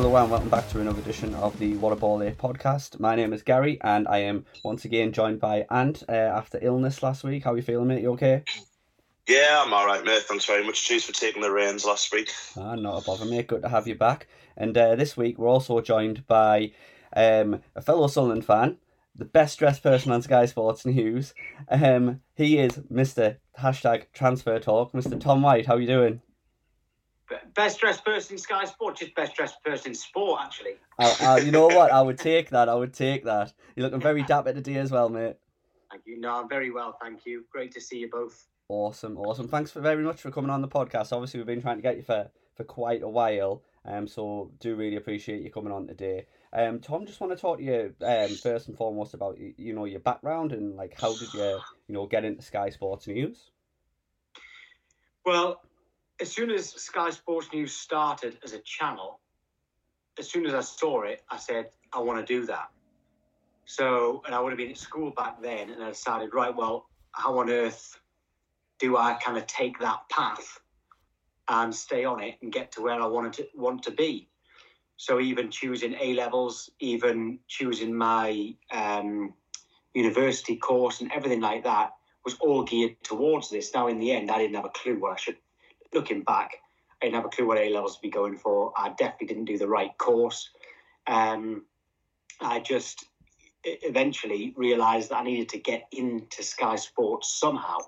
Hello and welcome back to another edition of the What a Ball podcast. My name is Gary and I am once again joined by Ant uh, after illness last week. How are you feeling, mate? You okay? Yeah, I'm all right, mate. Thanks very much. Cheers for taking the reins last week. Ah, not a bother, mate. Good to have you back. And uh, this week we're also joined by um, a fellow Sunderland fan, the best dressed person on Sky Sports News. Um, he is Mr. Hashtag Transfer Talk, Mr. Tom White. How are you doing? Best dressed person in Sky Sport, just best dressed person in sport, actually. Uh, uh, you know what? I would take that. I would take that. You're looking very dapper today as well, mate. Thank you. No, I'm very well, thank you. Great to see you both. Awesome, awesome. Thanks for very much for coming on the podcast. Obviously, we've been trying to get you for, for quite a while, um, so do really appreciate you coming on today. Um, Tom, just want to talk to you um, first and foremost about you know your background and like how did you you know get into Sky Sports News? Well, as soon as Sky Sports News started as a channel, as soon as I saw it, I said, I want to do that. So, and I would have been at school back then, and I decided, right, well, how on earth do I kind of take that path and stay on it and get to where I wanted to want to be? So, even choosing A levels, even choosing my um, university course, and everything like that was all geared towards this. Now, in the end, I didn't have a clue what I should looking back, I didn't have a clue what A levels to be going for. I definitely didn't do the right course. Um, I just eventually realised that I needed to get into Sky Sports somehow,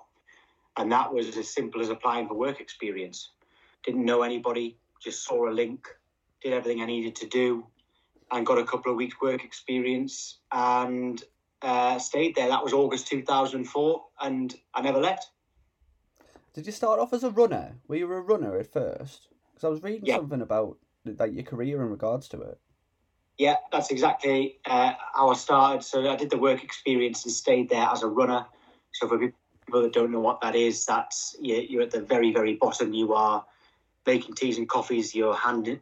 and that was as simple as applying for work experience. Didn't know anybody, just saw a link, did everything I needed to do, and got a couple of weeks work experience and uh, stayed there. That was August 2004, and I never left. Did you start off as a runner? Were you a runner at first? Because I was reading Yeah. something about like your career in regards to it. Yeah, that's exactly uh, how I started. So I did the work experience and stayed there as a runner. So for people that don't know what that is, that's you- you're at the very, very bottom. You are making teas and coffees. You're handing,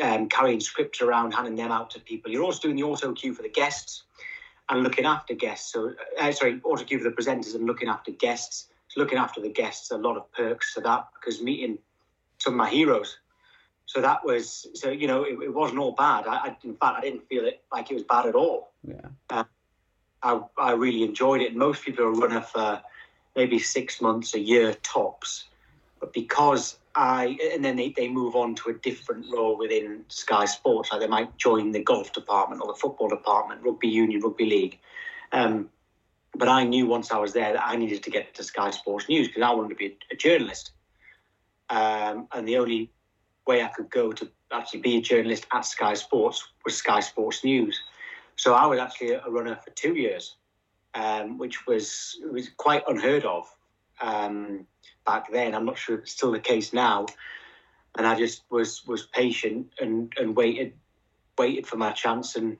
um, carrying scripts around, handing them out to people. You're also doing the auto cue for the guests and looking after guests. So uh, sorry, auto cue for the presenters and looking after guests. Looking after the guests, a lot of perks to that because meeting some of my heroes. So that was so you know it, it wasn't all bad. I, I, in fact I didn't feel it like it was bad at all. Yeah. I, I really enjoyed it. Most people are running for maybe six months, a year tops. But because I, and then they, they move on to a different role within Sky Sports, like they might join the golf department or the football department, rugby union, rugby league. Um, but I knew once I was there that I needed to get to Sky Sports News because I wanted to be a, journalist. Um, and the only way I could go to actually be a journalist at Sky Sports was Sky Sports News. So I was actually a runner for two years, um, which was was quite unheard of um, back then. I'm not sure if it's still the case now. And I just was was patient and, and waited waited for my chance and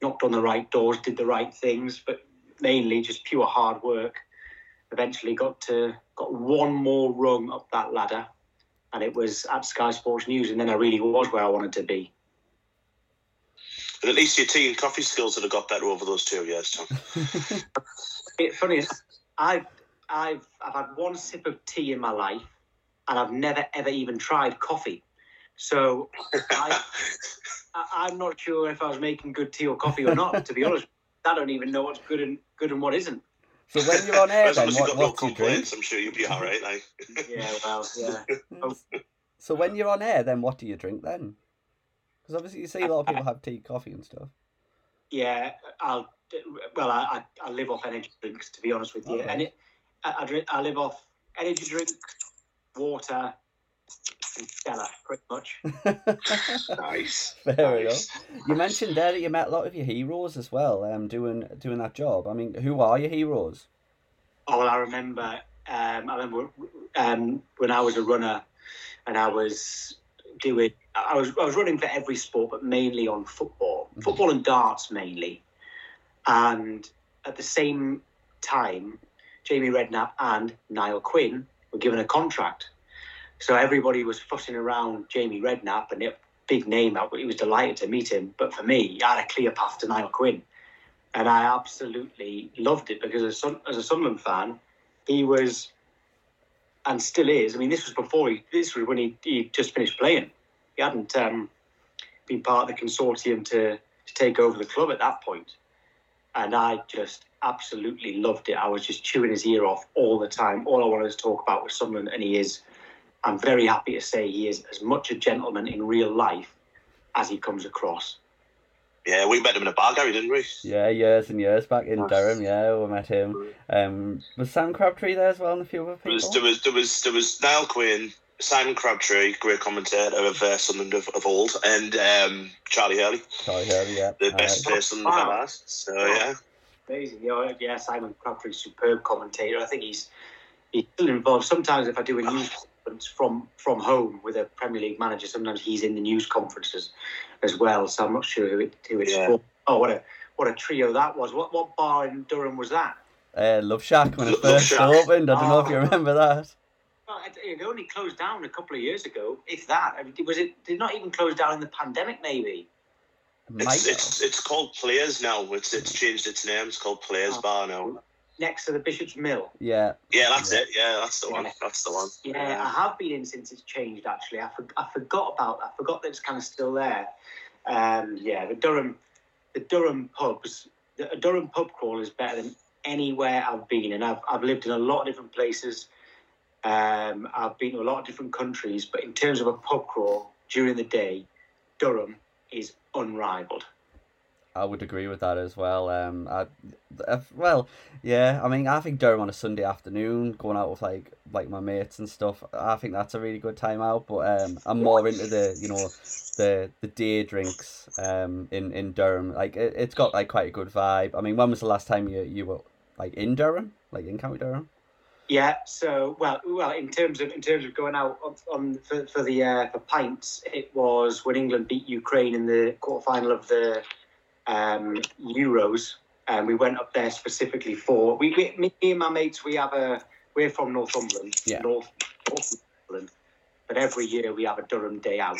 knocked on the right doors, did the right things, but mainly just pure hard work. Eventually got to got one more rung up that ladder, and it was at Sky Sports News, and then I really was where I wanted to be. But at least your tea and coffee skills would have got better over those two years, Tom. It, funny I've I've I've had one sip of tea in my life, and I've never ever even tried coffee. So I, I, I'm not sure if I was making good tea or coffee or not. To be honest, I don't even know what's good and good and what isn't. So when you're on air, then as you've what, no do you drink? I'm sure you'll be all right. Like. Yeah, well, yeah. Oh, So when you're on air, then what do you drink then? Because obviously you see a lot of people have tea, coffee, and stuff. yeah, I'll. Well, I, I, I live off energy drinks. To be honest with you, Okay. and it, I, I drink. I live off energy drink, water, and Stella, pretty much. Nice. Fair nice. enough. You mentioned there that you met a lot of your heroes as well, um, doing doing that job. I mean, who are your heroes? Oh, well, I remember. Um, I remember um, when I was a runner, and I was doing. I was I was running for every sport, but mainly on football, football and darts mainly. And at the same time, Jamie Redknapp and Niall Quinn were given a contract. So everybody was fussing around Jamie Redknapp, and it big name. I he was delighted to meet him. But for me, I had a clear path to Niall Quinn and I absolutely loved it because as, as a Sunderland fan, he was and still is. I mean, this was before he. This was when he, he just finished playing. He hadn't um, been part of the consortium to, to take over the club at that point, and I just absolutely loved it. I was just chewing his ear off all the time. All I wanted to talk about was Sunderland, and he is. I'm very happy to say he is as much a gentleman in real life as he comes across. Yeah, we met him in a bar, Gary, didn't we? Yeah, years and years back in Nice. Durham. Yeah, we met him. Um, was Sam Crabtree there as well, and a few other There was, people. there was there was there was Niall Quinn, Simon Crabtree, great commentator of uh, Sunderland of, of old, and um, Charlie Hurley, Sorry, Hurley, yeah. the All best right. player Sunderland have ever asked. So yeah, Amazing. Yeah, yeah, Simon Crabtree's superb commentator. I think he's he's still involved. Sometimes if I do a news conference from from home with a Premier League manager, sometimes he's in the news conferences as well. So I'm not sure who, it, who it's Yeah. for. Oh, what a what a trio that was. What what bar in Durham was that? Uh, Love Shack when it Love first Shack. opened. I don't know if you Oh. remember that. Well, it, it only closed down a couple of years ago, if that. I mean, was it? Did not even close down in the pandemic? Maybe. Might it's, it's it's called Players now. It's it's changed its name. It's called Players Oh. Bar now. Next to the Bishop's Mill. Yeah, Yeah, that's Yeah. it. Yeah, that's the one. Yeah. That's the one. Yeah, I have been in since it's changed. Actually, I, for, I forgot about. I forgot that it's kind of still there. Um, yeah, the Durham, the Durham pubs, the Durham pub crawl is better than anywhere I've been, and I've I've lived in a lot of different places. Um, I've been to a lot of different countries, but in terms of a pub crawl during the day, Durham is unrivaled. I would agree with that as well. Um, I, well, yeah. I mean, I think Durham on a Sunday afternoon, going out with like like my mates and stuff. I think that's a really good time out. But um, I'm more into the you know the the day drinks um in in Durham. Like it, it's got like quite a good vibe. I mean, when was the last time you you were like in Durham, like in County Durham? Yeah. So, well, well, in terms of in terms of going out on, on for, for the uh, for pints, it was when England beat Ukraine in the quarterfinal of the um, Euros, and we went up there specifically for we, we me and my mates. We have a we're from Northumberland, Yeah. North Northumberland, but every year we have a Durham day out,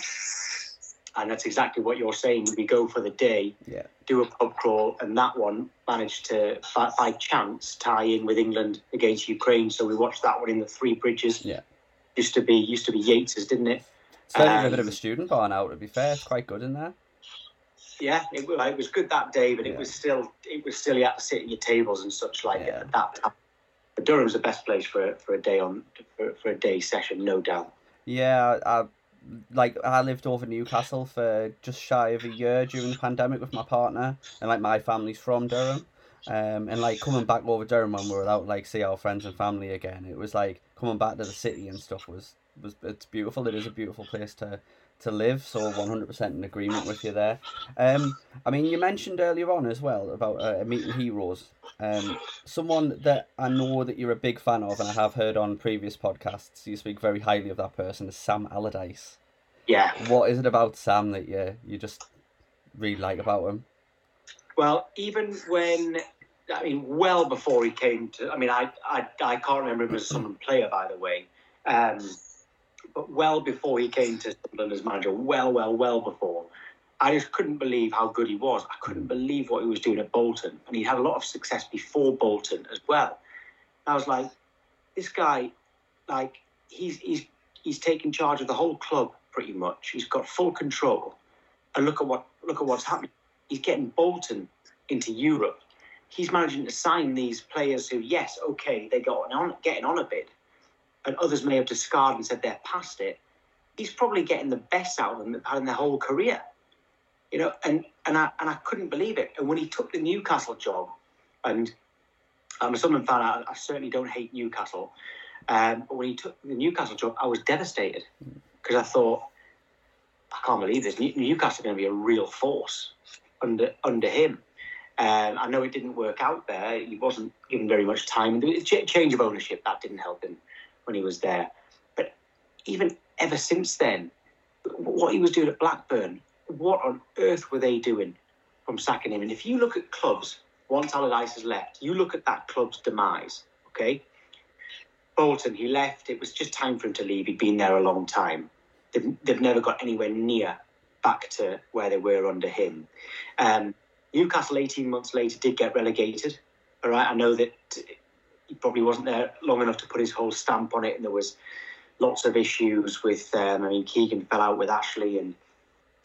and that's exactly what you're saying. We go for the day, Yeah. do a pub crawl, and that one managed to, by, by chance, tie in with England against Ukraine. So we watched that one in the Three Bridges. Yeah. Used to be used to be Yates's, didn't it? It's turning a bit Um, of a student bar now. To be fair, it's quite good in there. Yeah, it, it was good that day, but Yeah. it was still it was still you had to sit at your tables and such like Yeah. at that time. But Durham's the best place for for a day on for, for a day session, no doubt. Yeah, I like I lived over Newcastle for just shy of a year during the pandemic with my partner, and like my family's from Durham, um, and like coming back over Durham when we were out like see our friends and family again, it was like coming back to the city and stuff was was it's beautiful. It is a beautiful place to to live. So 100% in agreement with you there. Um, I mean, you mentioned earlier on as well about uh, meeting heroes. Um, someone that I know that you're a big fan of, and I have heard on previous podcasts, you speak very highly of that person, is Sam Allardyce. Yeah. What is it about Sam that you you just really like about him? Well, even when I mean, well before he came to, I mean, I I, I can't remember him as a Sunderland player, by the way, um, but well before he came to Sunderland as manager, well, well, well before, I just couldn't believe how good he was. I couldn't mm. believe what he was doing at Bolton, and he had a lot of success before Bolton as well. I was like, this guy, like, he's he's he's taken charge of the whole club pretty much. He's got full control, and look at what look at what's happening. He's getting Bolton into Europe. He's managing to sign these players who, yes, okay, they got on getting on a bit, and others may have discarded and said they're past it. He's probably getting the best out of them had in their whole career you know, and and I and I couldn't believe it. And when he took the Newcastle job, and I'm a Sunderland fan, I, I certainly don't hate Newcastle. Um, but when he took the Newcastle job, I was devastated because I thought, I can't believe this. Newcastle are going to be a real force under under him. Um, I know it didn't work out there. He wasn't given very much time. The change of ownership that didn't help him when he was there. But even ever since then, what he was doing at Blackburn, what on earth were they doing from sacking him? And if you look at clubs, once Allardyce has left, you look at that club's demise, okay? Bolton, he left. It was just time for him to leave. He'd been there a long time. They've, they've never got anywhere near back to where they were under him. Um, Newcastle, 18 months later, did get relegated. All right, I know that he probably wasn't there long enough to put his whole stamp on it, and there was lots of issues with. Um, I mean, Keegan fell out with Ashley, and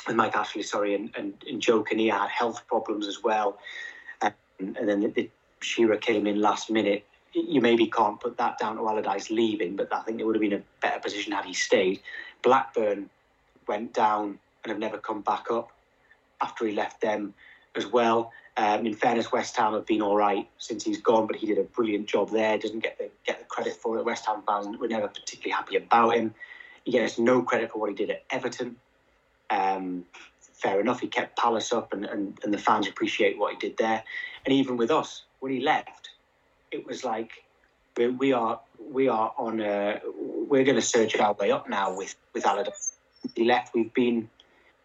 with Mike Ashley, sorry, and, and, and Joe Kinnear had health problems as well. Um, and then the, the Shearer came in last minute. You maybe can't put that down to Allardyce leaving, but I think it would have been a better position had he stayed. Blackburn went down and have never come back up after he left them as well. Um, in fairness, West Ham have been all right since he's gone, but he did a brilliant job there. Doesn't get the get the credit for it. West Ham fans were never particularly happy about him. He gets no credit for what he did at Everton. Um, fair enough, he kept Palace up, and, and, and the fans appreciate what he did there. And even with us, when he left, it was like we, are we are on a we're going to surge our way up now with with Allardyce. He left. We've been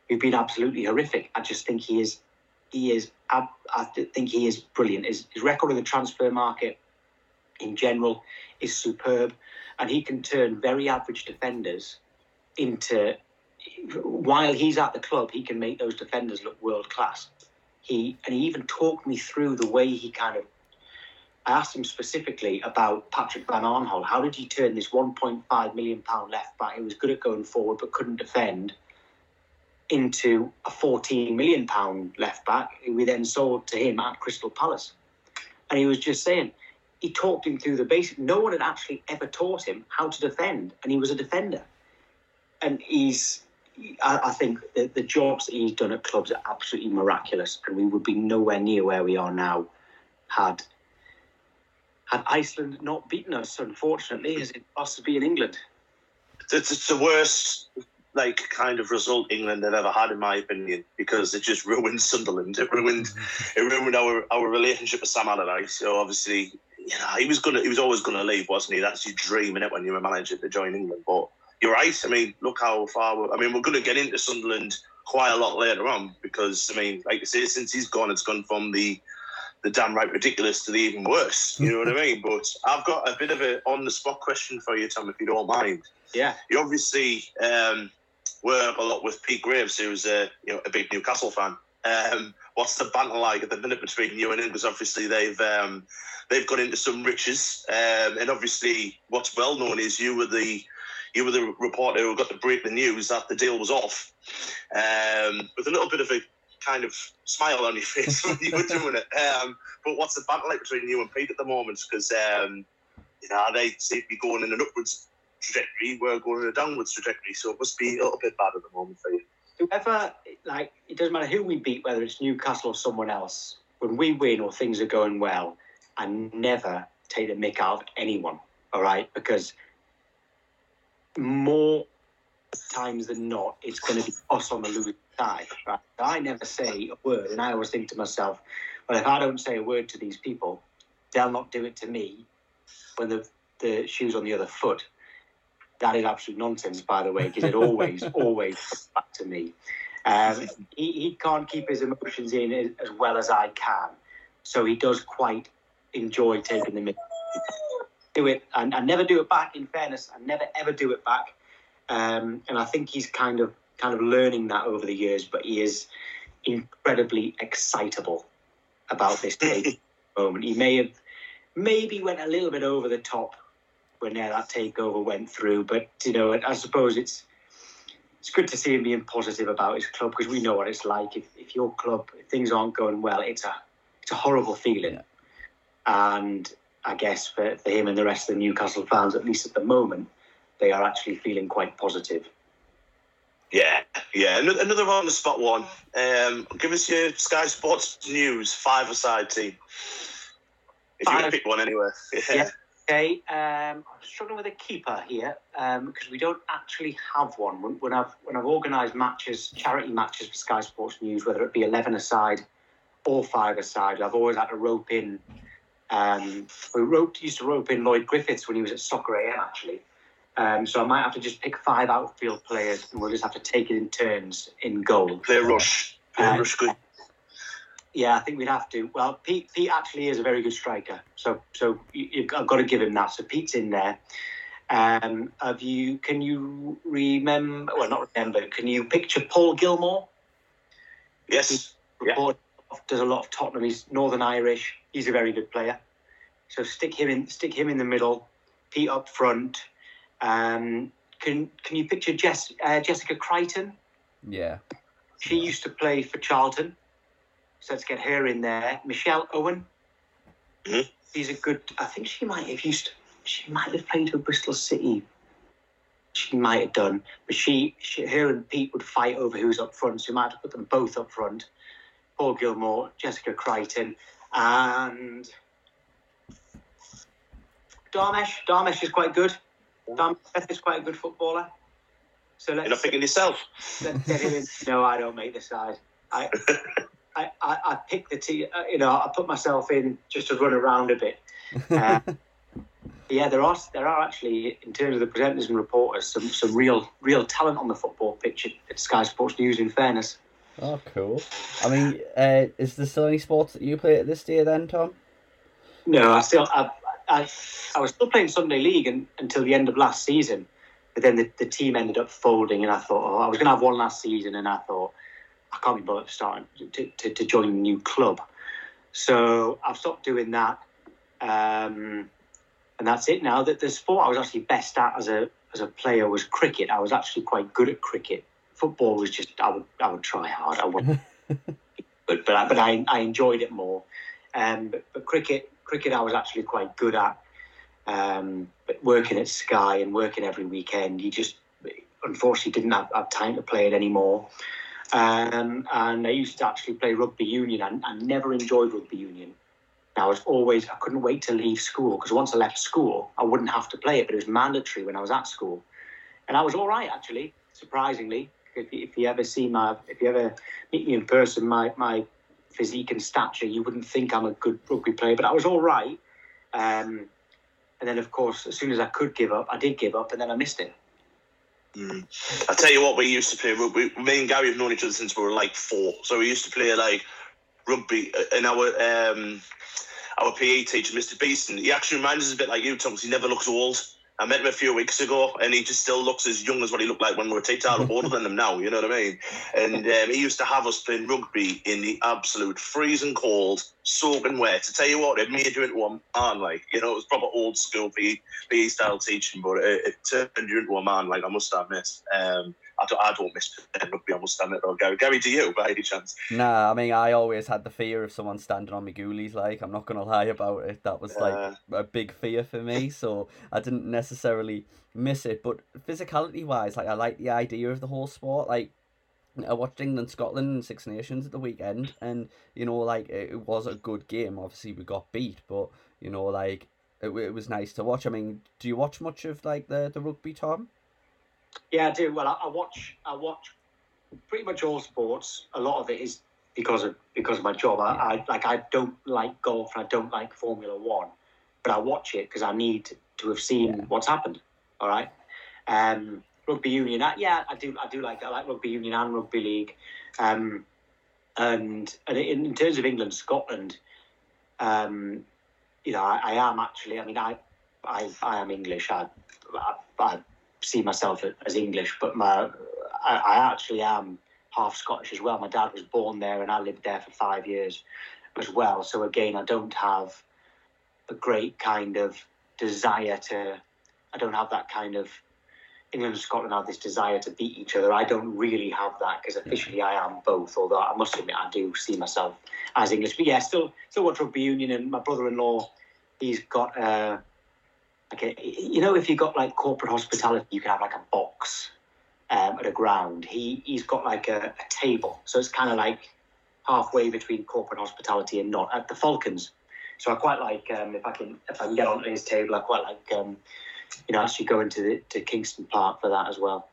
we've been absolutely horrific. I just think he is he is I, I think he is brilliant. His, his record in the transfer market in general is superb, and he can turn very average defenders into while he's at the club, he can make those defenders look world class. He and he even talked me through the way he kind of. I asked him specifically about Patrick Van Aanholt. How did he turn this 1.5 million pound left back, He was good at going forward but couldn't defend, into a 14 million pound left back, who we then sold to him at Crystal Palace? And he was just saying, he talked him through the basics. No one had actually ever taught him how to defend, and he was a defender. And he's I, I think the, the jobs that he's done at clubs are absolutely miraculous, and we would be nowhere near where we are now had had Iceland not beaten us. Unfortunately, as it must be in England. It's, it's the worst like kind of result England have ever had, in my opinion, because it just ruined Sunderland. It ruined it ruined our, our relationship with Sam Allardyce. So obviously, you know, he was gonna he was always gonna leave, wasn't he? That's your dream, it, when you're a manager to join England. But you're right. I mean, look how far. We're, I mean, we're going to get into Sunderland quite a lot later on because I mean, like I say, since he's gone, it's gone from the the damn right ridiculous to the even worse. You know what I mean? But I've got a bit of a on the spot question for you, Tom, if you don't mind. Yeah. You obviously um, work a lot with Pete Graves, who's a you know a big Newcastle fan. Um, what's the banter like at the minute between you and him? Because obviously they've um, they've got into some riches, um, and obviously what's well known is you were the you were the reporter who got to break the news that the deal was off, um, with a little bit of a kind of smile on your face when you were doing it. Um, but what's the battle like between you and Pete at the moment? Because um, you know they seem to be going in an upwards trajectory, we're going in a downwards trajectory, so it must be a little bit bad at the moment for you. Whoever, like, it doesn't matter who we beat, whether it's Newcastle or someone else. When we win or things are going well, I never take the mick out of anyone. All right, because more times than not, it's going to be us on the losing side. Right? I never say a word, and I always think to myself, well, if I don't say a word to these people, they'll not do it to me when the the shoe's on the other foot. That is absolute nonsense, by the way, because it always, always comes back to me. Um, he, he can't keep his emotions in as, as well as I can, so he does quite enjoy taking the in. Do it, and I never do it back. In fairness, I never ever do it back, um, and I think he's kind of kind of learning that over the years. But he is incredibly excitable about this moment. He may have maybe went a little bit over the top when uh, that takeover went through, but you know, I suppose it's it's good to see him being positive about his club because we know what it's like. If, if your club if things aren't going well, it's a it's a horrible feeling, Yeah. and I guess for, for him and the rest of the Newcastle fans, at least at the moment, they are actually feeling quite positive. Yeah, yeah. Another, another on the spot one. Um, give us your Sky Sports News five-a-side team. If you Five. can pick one anyway. Yeah. Yeah. Okay, um, I'm struggling with a keeper here because we don't actually have one. When, when I've when I've organised matches, charity matches for Sky Sports News, whether it be eleven aside or five aside, I've always had to rope in. Um, we roped, used to rope in Lloyd Griffiths when he was at Soccer AM actually. Um, so I might have to just pick five outfield players, and we'll just have to take it in turns in goal. Play Rush. Play Uh, Rush good. Yeah, I think we'd have to. Well, Pete, Pete actually is a very good striker, so so you, you've, I've got to give him that. So Pete's in there. Um, have you? Can you remember? Well, not remember. Can you picture Paul Gilmour? Yes. Yeah. Does a lot of Tottenham. He's Northern Irish. He's a very good player. So stick him in. Stick him in the middle. Pete up front. Um, can Can you picture Jess, uh, Jessica Creighton? Yeah. She used to play for Charlton. So let's get her in there. Michelle Owen. Mhm. She's a good. I think she might have used. She might have played for Bristol City. She might have done, but she, she, her and Pete would fight over who's up front. So you might have put them both up front. Paul Gilmour, Jessica Creighton, and Dharmesh. Dharmesh is quite good. Dharmesh is quite a good footballer. So let's You're not picking yourself. Let's get him in. No, I don't make the side. I, I, I, I pick the team. Uh, you know, I put myself in just to run around a bit. Uh, yeah, there are there are actually, in terms of the presenters and reporters, some some real real talent on the football pitch at, at Sky Sports News. In fairness, Oh, cool. I mean, uh, is there still any sports that you play at this day then, Tom? no, I still I, I, I was still playing Sunday League and, until the end of last season, but then the, the team ended up folding, and I thought, oh, I was going to have one last season, and I thought I can't be bothered starting to, to, to join a new club. So I've stopped doing that. Um, and that's it now. That the sport I was actually best at as a as a player was cricket. I was actually quite good at cricket. Football was just I would I would try hard. I wouldn't, but but I, but I, I enjoyed it more. Um, but, but cricket cricket I was actually quite good at. Um, but working at Sky and working every weekend, you just unfortunately didn't have, have time to play it anymore. Um, and I used to actually play rugby union. and I never enjoyed rugby union. I was always I couldn't wait to leave school because once I left school, I wouldn't have to play it, but it was mandatory when I was at school, and I was all right actually. Surprisingly, if, you- if you ever see my if you ever meet me in person, my my physique and stature, you wouldn't think I'm a good rugby player, but I was all right. Um, and then of course, as soon as I could give up, I did give up, and then I missed it. Mm. I tell you what, we used to play rugby. Me and Gary have known each other since we were like four. So we used to play like rugby. uh, And our um, our PE teacher, Mr. Beeston, he actually reminds us a bit like you, Tom, 'cause he never looks old. I met him a few weeks ago, and he just still looks as young as what he looked like when we were. I'm older than him now, you know what I mean? And um, he used to have us playing rugby in the absolute freezing cold, soaking wet. To tell you what, it made you into a man, like you know, it was proper old school PE style teaching, but it, it turned you into a man. Like I must admit, um, I don't, I don't miss playing rugby. I must admit, though, Gary. Gary, do you by any chance? Nah, I mean, I always had the fear of someone standing on my ghoulies. Like, I'm not gonna lie about it. That was like Uh. a big fear for me, so I didn't necessarily miss it. But physicality wise, like, I like the idea of the whole sport. Like, I watched England Scotland and Six Nations at the weekend, and you know, like, it, it was a good game. Obviously, we got beat, but you know, like, it, it was nice to watch. I mean, do you watch much of like the the rugby, Tom? Yeah, I do. Well, I, I watch. I watch pretty much all sports. A lot of it is because of because of my job. I, I like. I don't like golf. and I don't like Formula One, but I watch it because I need to have seen what's happened. All right. Um, rugby union. I, yeah, I do. I do like. I like rugby union and rugby league. Um, and and in, in terms of England, Scotland, um, you know, I, I am actually. I mean, I I, I am English. I, I, I see myself as English, but my I, I actually am half Scottish as well. My dad was born there, and I lived there for five years as well. So again, I don't have a great kind of desire to. I don't have that kind of. England and Scotland have this desire to beat each other. I don't really have that because officially I am both. Although I must admit I do see myself as English. But yeah, still still watch rugby union, and my brother-in-law, he's got. Uh, a, you know, if you've got like corporate hospitality, you can have like a box um, at a ground. He he's got like a, a table, so it's kind of like halfway between corporate hospitality and not at the Falcons. So I quite like um, if I can if I can get onto his table. I quite like um, you know actually going to the, to Kingston Park for that as well.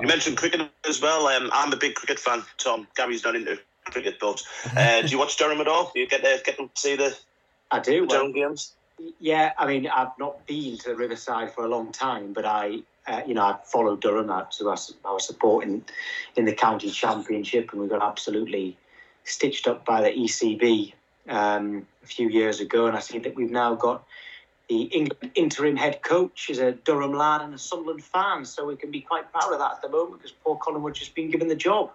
You mentioned cricket as well. Um, I'm a big cricket fan. Tom Gary's not into cricket, but uh, do you watch Durham at all? Do you get to get to see the I do. the well, Durham games? Yeah, I mean, I've not been to the Riverside for a long time, but I, uh, you know, I followed Durham I, was- I was supporting in the county championship, and we got absolutely stitched up by the ECB um, a few years ago, and I see that we've now got the interim head coach is a Durham lad and a Sunderland fan, so we can be quite proud of that at the moment because Paul Collingwood's just been given the job.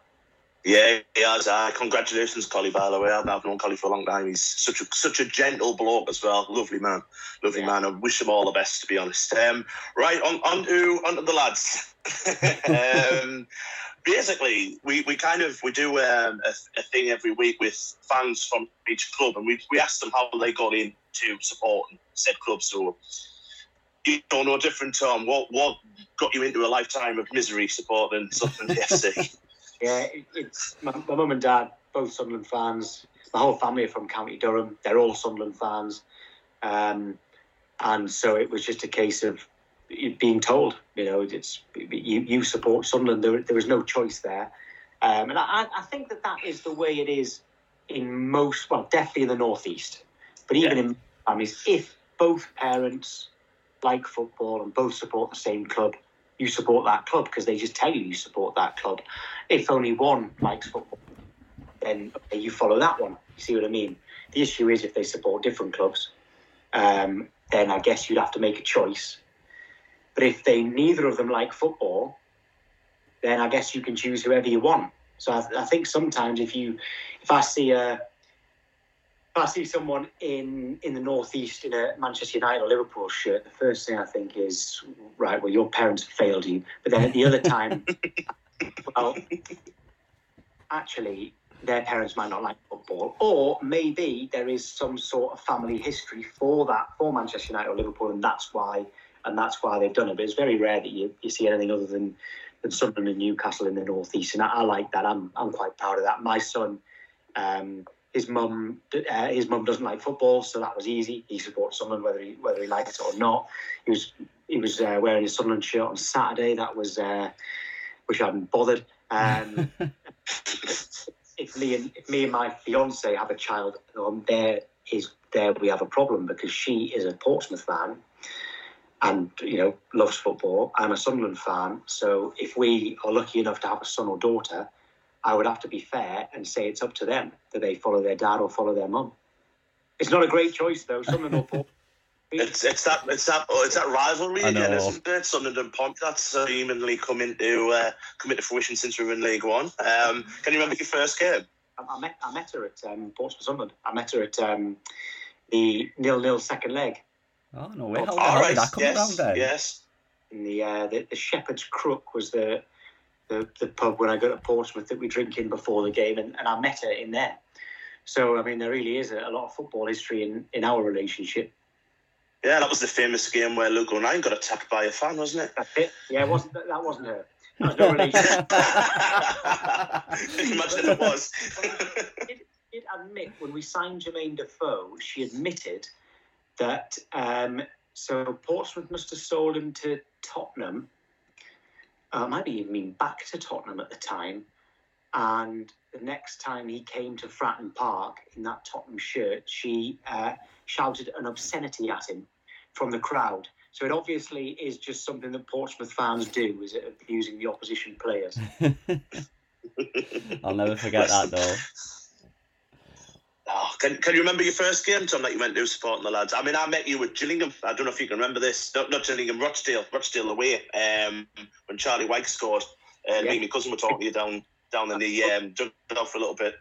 Yeah, he has. Uh, congratulations, Collie. By the way, I've, I've known Collie for a long time. He's such a such a gentle bloke as well. Lovely man, lovely Yeah. man. I wish him all the best. To be honest. Um, right on on to on to the lads. um, basically, we, we kind of we do um, a, a thing every week with fans from each club, and we we ask them how they got into supporting said club. So. You don't know different, Tom. What what got you into a lifetime of misery supporting Sunderland FC? Yeah, it, it's my, my mum and dad, both Sunderland fans. My whole family are from County Durham. They're all Sunderland fans. Um, and so it was just a case of being told, you know, it's you, you support Sunderland. There, there was no choice there. Um, and I, I think that that is the way it is in most, well, definitely in the Northeast, but even in families, if both parents like football and both support the same club, you support that club because they just tell you you support that club. If only one likes football, then you follow that one. You see what I mean? The issue is if they support different clubs, um, then I guess you'd have to make a choice. But if they neither of them like football, then I guess you can choose whoever you want. So I, I think sometimes if you, if I see a, if I see someone in in the northeast in a Manchester United or Liverpool shirt, the first thing I think is, right, well, your parents failed you. But then at the other time, well, actually, their parents might not like football, or maybe there is some sort of family history for that for Manchester United or Liverpool, and that's why and that's why they've done it. But it's very rare that you, you see anything other than than Sunderland and Newcastle in the northeast, and I, I like that. I'm I'm quite proud of that. My son. Um, his mum, uh, his mum doesn't like football, so that was easy. He supports Sunderland whether he whether he likes it or not. He was he was uh, wearing his Sunderland shirt on Saturday. That was uh, which I hadn't bothered. Um, if me and if me and my fiance have a child, um, there is there we have a problem because she is a Portsmouth fan and you know loves football. I'm a Sunderland fan, so if we are lucky enough to have a son or daughter, I would have to be fair and say it's up to them that they follow their dad or follow their mum. It's not a great choice though. Sunderland or Portsmouth. It's it's that it's that oh, it's that rivalry again, isn't it? Sunderland and that's seemingly come into uh, come into fruition since we were in League One. Um, can you remember your first game? I, I met I met her at um, Portsmouth Sunderland. I met her at um, the nil nil second leg Oh no way! How, All how right, did that come yes, around then? yes. in the uh, the, the Shepherd's Crook was the, the the pub when I go to Portsmouth that we drink in before the game, and, and I met her in there. So I mean, there really is a, a lot of football history in, in our relationship. Yeah, that was the famous game where Luke O'Nien got attacked by a fan, wasn't it? That's it. Yeah, it wasn't that, that wasn't her. That was no relation. Can you imagine it was? did, did admit when we signed Jermaine Defoe, she admitted that um, so Portsmouth must have sold him to Tottenham, uh, might even been back to Tottenham at the time. And the next time he came to Fratton Park in that Tottenham shirt, she uh, shouted an obscenity at him from the crowd. So it obviously is just something that Portsmouth fans do, is it abusing the opposition players? I'll never forget that though. Oh, can, can you remember your first game, Tom, that you went to supporting the lads? I mean, I met you at Gillingham. I don't know if you can remember this. Not, not Gillingham, Rochdale, Rochdale away, um, when Charlie Wyke scored. Uh, Me and my cousin were talking to you down down in the um, dugout for a little bit.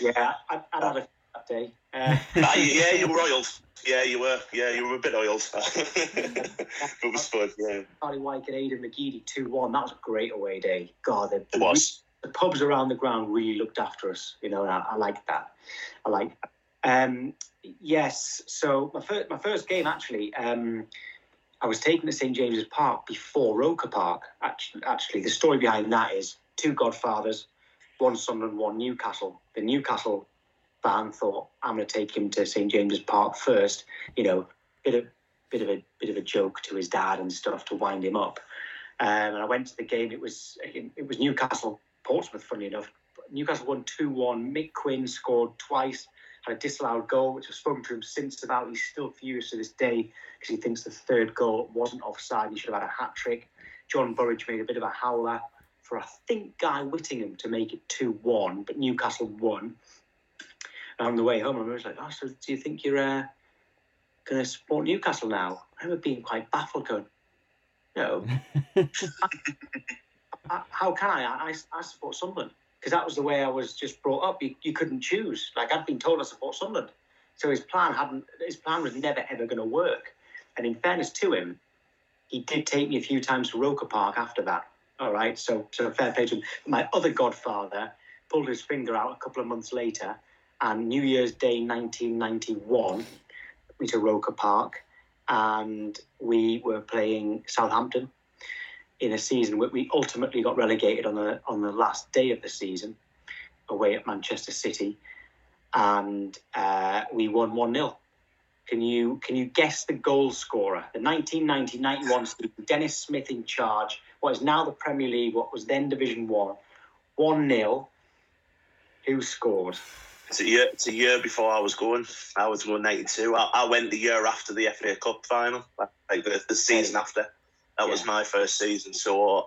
Yeah, I, I had a that day. Uh, Ah, yeah, you were oiled. Yeah, you were. Yeah, you were a bit oiled. it was fun, yeah. Charlie Wyke and Aiden McGeady 2 1. That was a great away day. God, the, It was. The pubs around the ground really looked after us. You know, and I, I like that. I like. Um, yes, so my first, my first game actually, um, I was taken to St James's Park before Roker Park. Actually, actually, the story behind that is two Godfathers, one Sunderland, one Newcastle. The Newcastle fan thought, "I'm going to take him to St James's Park first. You know, bit of bit of a bit of a joke to his dad and stuff to wind him up. Um, and I went to the game. It was it was Newcastle Portsmouth. Funny enough, Newcastle won two one. Mick Quinn scored twice. Had a disallowed goal, which I've spoken to him since about. He's still furious to this day because he thinks the third goal wasn't offside. He should have had a hat trick. John Burridge made a bit of a howler for I think Guy Whittingham to make it two one, but Newcastle won. And on the way home, I was like, "Oh, so do you think you're uh, going to support Newcastle now?" I remember being quite baffled, going, "No, I- how can I? I, I support Sunderland because that was the way I was just brought up. You, you couldn't choose. Like I'd been told I support Sunderland, so his plan hadn't. His plan was never ever going to work. And in fairness to him, he did take me a few times to Roker Park after that. All right, so so fair play to him. My other godfather pulled his finger out a couple of months later, and New Year's Day 1991, took me to Roker Park, and we were playing Southampton in a season where we ultimately got relegated on the on the last day of the season, away at Manchester City, and uh, we won one 0 Can you can you guess the goal scorer? The 1990-91 season, Dennis Smith in charge. What is now the Premier League? What was then Division One? One 0 Who scored? It's a year. It's a year before I was going. I was going '92. I, I went the year after the FA Cup final, like the, the season after. That was my first season. So uh,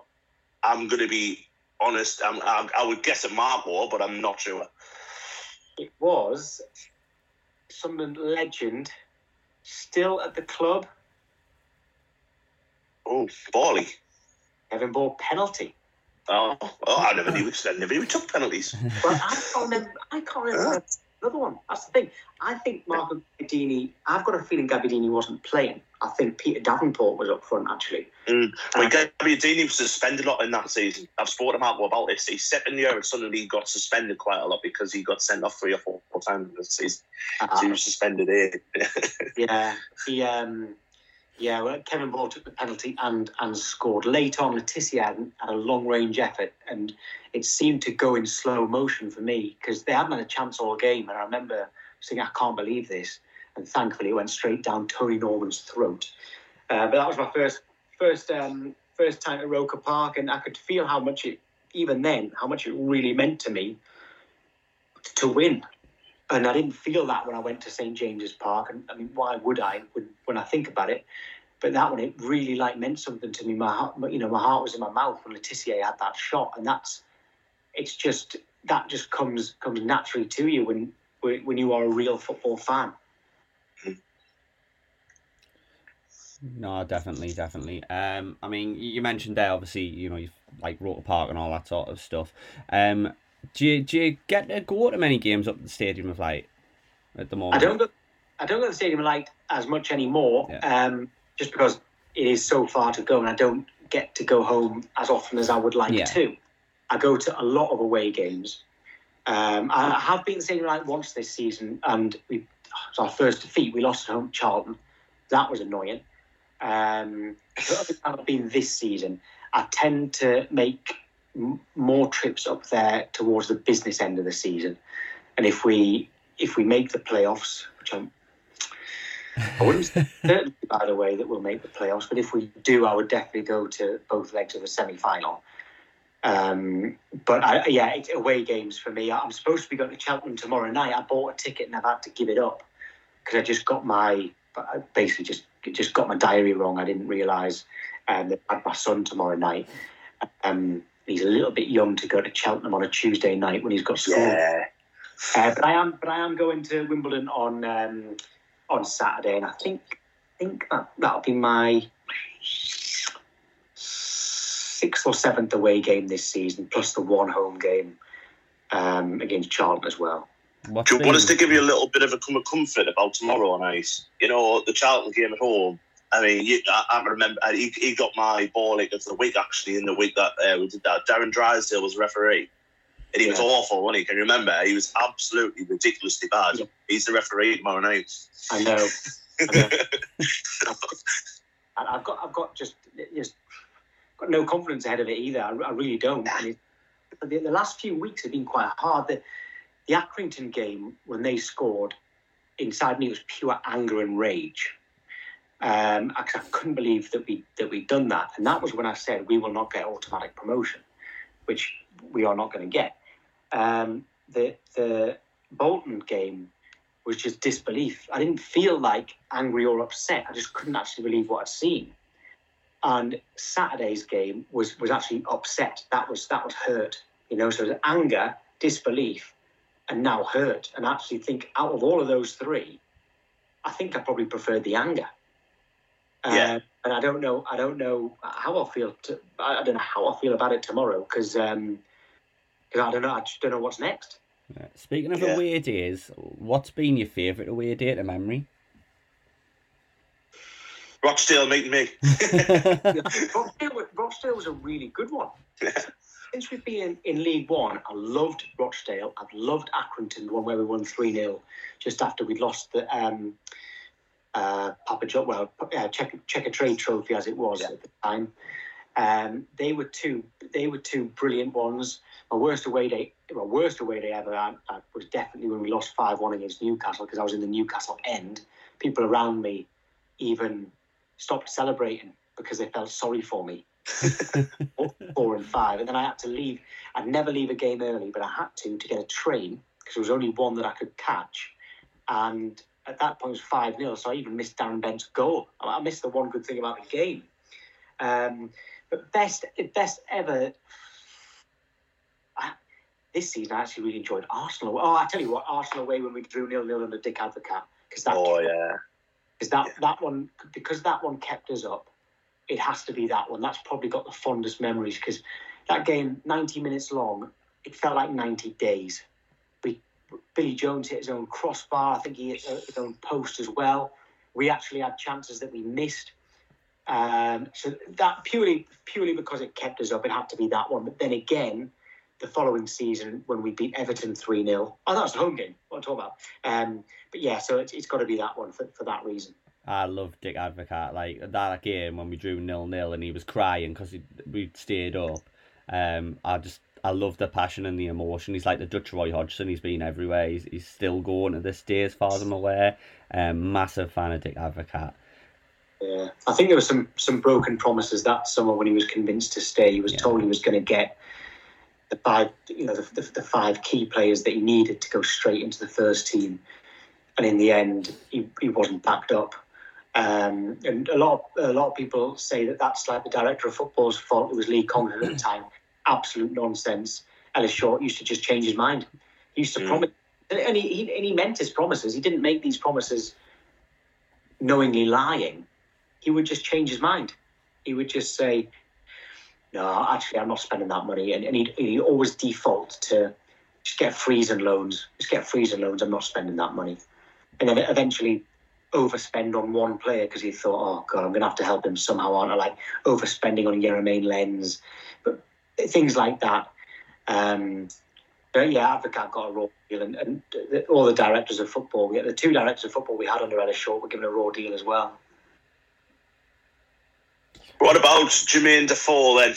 I'm going to be honest. I'm, I, I would guess at Marco, but I'm not sure. It was Sunderland legend, still at the club, Oh, Bally. Kevin Ball penalty. Oh, oh, I never knew. I never knew we took penalties. Well, I can't remember. I can't remember another one. That's the thing. I think Marco Gabbiadini. I've got a feeling Gabbiadini wasn't playing. I think Peter Davenport was up front actually. Mm. Well, Gabbiadini was suspended a lot in that season. I've spoken to Marco about this. His second year, and suddenly he got suspended quite a lot because he got sent off three or four, four times in the season. So he was suspended here. Yeah, he. Um, yeah, well, Kevin Ball took the penalty and and scored. Late on, Le Tissier had, had a long range effort, and it seemed to go in slow motion for me because they hadn't had a chance all game. And I remember saying, "I can't believe this," and thankfully it went straight down Tony Norman's throat. Uh, but that was my first first um, first time at Roker Park, and I could feel how much it, even then, how much it really meant to me to win. And I didn't feel that when I went to St James's Park. And I mean, why would I when, when I think about it? But that one, it really like meant something to me. My heart, you know, my heart was in my mouth when Le Tissier had that shot, and that's it's just that just comes comes naturally to you when when you are a real football fan. No, definitely, definitely. Um, I mean, you mentioned there, obviously, you know, you've like Roker Park and all that sort of stuff. Um, do you do you get to go to many games up at the Stadium of Light at the moment? I don't go, I don't go to the Stadium of Light as much anymore, um, just because it is so far to go, and I don't get to go home as often as I would like Yeah. to. I go to a lot of away games. Um, I have been Stadium Light once this season, and we it was our first defeat. We lost at home to Charlton. That was annoying. Um, but every time I've been this season, I tend to make m- more trips up there towards the business end of the season. And if we if we make the playoffs, which I'm I wouldn't say certainly, by the way, that we'll make the playoffs, but if we do, I would definitely go to both legs of the semi final. Um, but I, yeah, it's away games for me. I'm supposed to be going to Cheltenham tomorrow night. I bought a ticket and I've had to give it up because I just got my I basically just just got my diary wrong. I didn't realise um, that I had my son tomorrow night. Um, he's a little bit young to go to Cheltenham on a Tuesday night when he's got school. Yeah. Uh, but I am, but I am going to Wimbledon on um, on Saturday, and I think think that that'll be my sixth or seventh away game this season, plus the one home game um, against Charlton as well. What's Do you want us to give you a little bit of a come of comfort about tomorrow night? You know, the Charlton game at home. I mean, you, I, I remember he, he got my ball of the week actually in the week that uh, we did that. Darren Drysdale was referee, and he was awful. Wasn't he? Can you remember? He was absolutely ridiculously bad. Yeah. He's the referee tomorrow night. I know. I know. And I've got, I've got just, just got no confidence ahead of it either. I, I really don't. It, the, the last few weeks have been quite hard. The, the Accrington game when they scored, inside me it was pure anger and rage. Um, I, couldn't believe that we that we'd done that, and that was when I said we will not get automatic promotion, which we are not going to get. Um, the the Bolton game was just disbelief. I didn't feel like angry or upset. I just couldn't actually believe what I'd seen. And Saturday's game was was actually upset. That was that was hurt. You know, so it was anger, disbelief, and now hurt. And actually think out of all of those three, I think I probably preferred the anger. Yeah. Uh, and I don't know. I don't know how I feel. To, I I don't know how I feel about it tomorrow because um, 'cause I don't know. I just don't know what's next. Yeah. Speaking of Yeah. away days, what's been your favourite away day to memory? Rochdale meeting me. Rochdale, Rochdale was a really good one. Since we've been in, in League One, I loved Rochdale. I've loved Accrington, the one where we won 3 0 just after we'd lost the um, uh, Papa John, well, uh, check, Checkatrade trophy as it was at the time. Um, they were two. They were two brilliant ones. My worst away day, my worst away day ever, I, I was definitely when we lost five one against Newcastle because I was in the Newcastle end. People around me even stopped celebrating because they felt sorry for me. Four and five, and then I had to leave. I'd never leave a game early, but I had to to get a train because there was only one that I could catch, and at that point it was five 0 So I even missed Darren Bent's goal. I missed the one good thing about the game. Um, but best best ever. I, this season, I actually really enjoyed Arsenal. Oh, I tell you what, Arsenal away when we drew nil nil under Dick Advocaat because that Oh yeah. because that that one because that one kept us up. It has to be that one. That's probably got the fondest memories because that game, ninety minutes long, it felt like ninety days. We Billy Jones hit his own crossbar. I think he hit his own post as well. We actually had chances that we missed. Um, so that purely purely because it kept us up, it had to be that one. But then again, the following season when we beat Everton three 0 oh, that was the home game. What I'm talking about. Um, but yeah, so it's, it's got to be that one for, for that reason. I love Dick Advocaat. Like that game when we drew nil nil and he was crying because we stayed up. Um, I just I love the passion and the emotion. He's like the Dutch Roy Hodgson. He's been everywhere. He's, he's still going to this day, as far as I'm aware. Um, massive fan of Dick Advocaat. Yeah, I think there were some some broken promises that summer when he was convinced to stay. He was Yeah. told he was going to get the five, you know, the, the, the five key players that he needed to go straight into the first team, and in the end, he, he wasn't backed up. Um, and a lot of, a lot of people say that that's like the director of football's fault. It was Lee Congerton at the time. Absolute nonsense. Ellis Short used to just change his mind. He used to Mm. promise, and, and he, he and he meant his promises. He didn't make these promises knowingly lying he would just change his mind. He would just say, "No, actually, I'm not spending that money," and, and he'd, he'd always default to just get freeze and loans. Just get freeze and loans. I'm not spending that money, and then eventually overspend on one player because he thought, "Oh God, I'm going to have to help him somehow." Aren't I? Like overspending on Jeremain Lens, but things like that. Um, but yeah, Advocaat got a raw deal, and, and all the directors of football, the two directors of football we had under Ellis Short were given a raw deal as well. What about Jermaine Defoe then?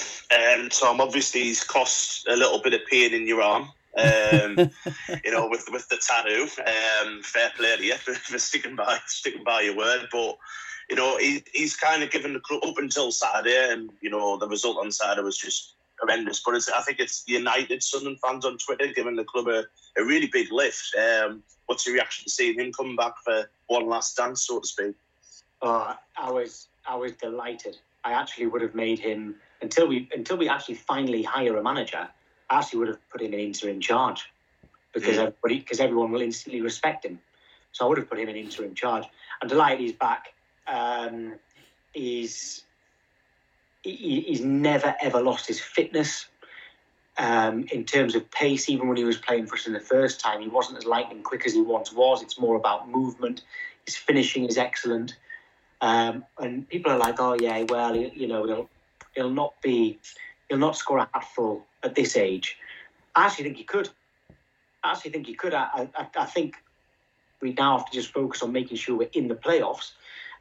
Um, Tom, obviously he's cost a little bit of pain in your arm. Um, you know, with with the tattoo. Um, fair play to you for, for sticking by sticking by your word, but you know, he, he's kind of given the club up until Saturday, and you know, the result on Saturday was just horrendous. But I think it's United Sunderland fans on Twitter giving the club a, a really big lift. Um, what's your reaction to seeing him come back for one last dance, so to speak? Uh, I was I was delighted. I actually would have made him until we until we actually finally hire a manager. I actually would have put him in interim charge because Mm. everybody because everyone will instantly respect him. So I would have put him in interim charge. I'm delighted he's back. Um, he's he, he's never ever lost his fitness. Um, in terms of pace, even when he was playing for us in the first time, he wasn't as lightning quick as he once was. It's more about movement. His finishing is excellent. Um, and people are like, "Oh yeah, well, you know, he'll he'll not be, he'll not score a hatful at this age." I actually think he could. I actually think he could. I, I, I think we now have to just focus on making sure we're in the playoffs.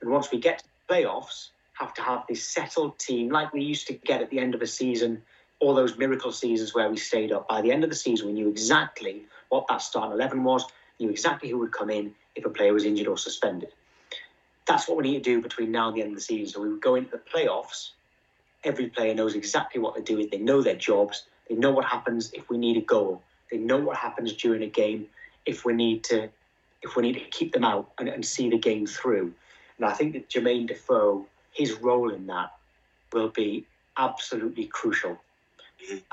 And once we get to the playoffs, have to have this settled team like we used to get at the end of a season, all those miracle seasons where we stayed up. By the end of the season, we knew exactly what that starting 11 was, knew exactly who would come in if a player was injured or suspended. That's what we need to do between now and the end of the season. So we would go into the playoffs. Every player knows exactly what they're doing. They know their jobs. They know what happens if we need a goal. They know what happens during a game if we need to if we need to keep them out and, and see the game through. And I think that Jermaine Defoe, his role in that will be absolutely crucial.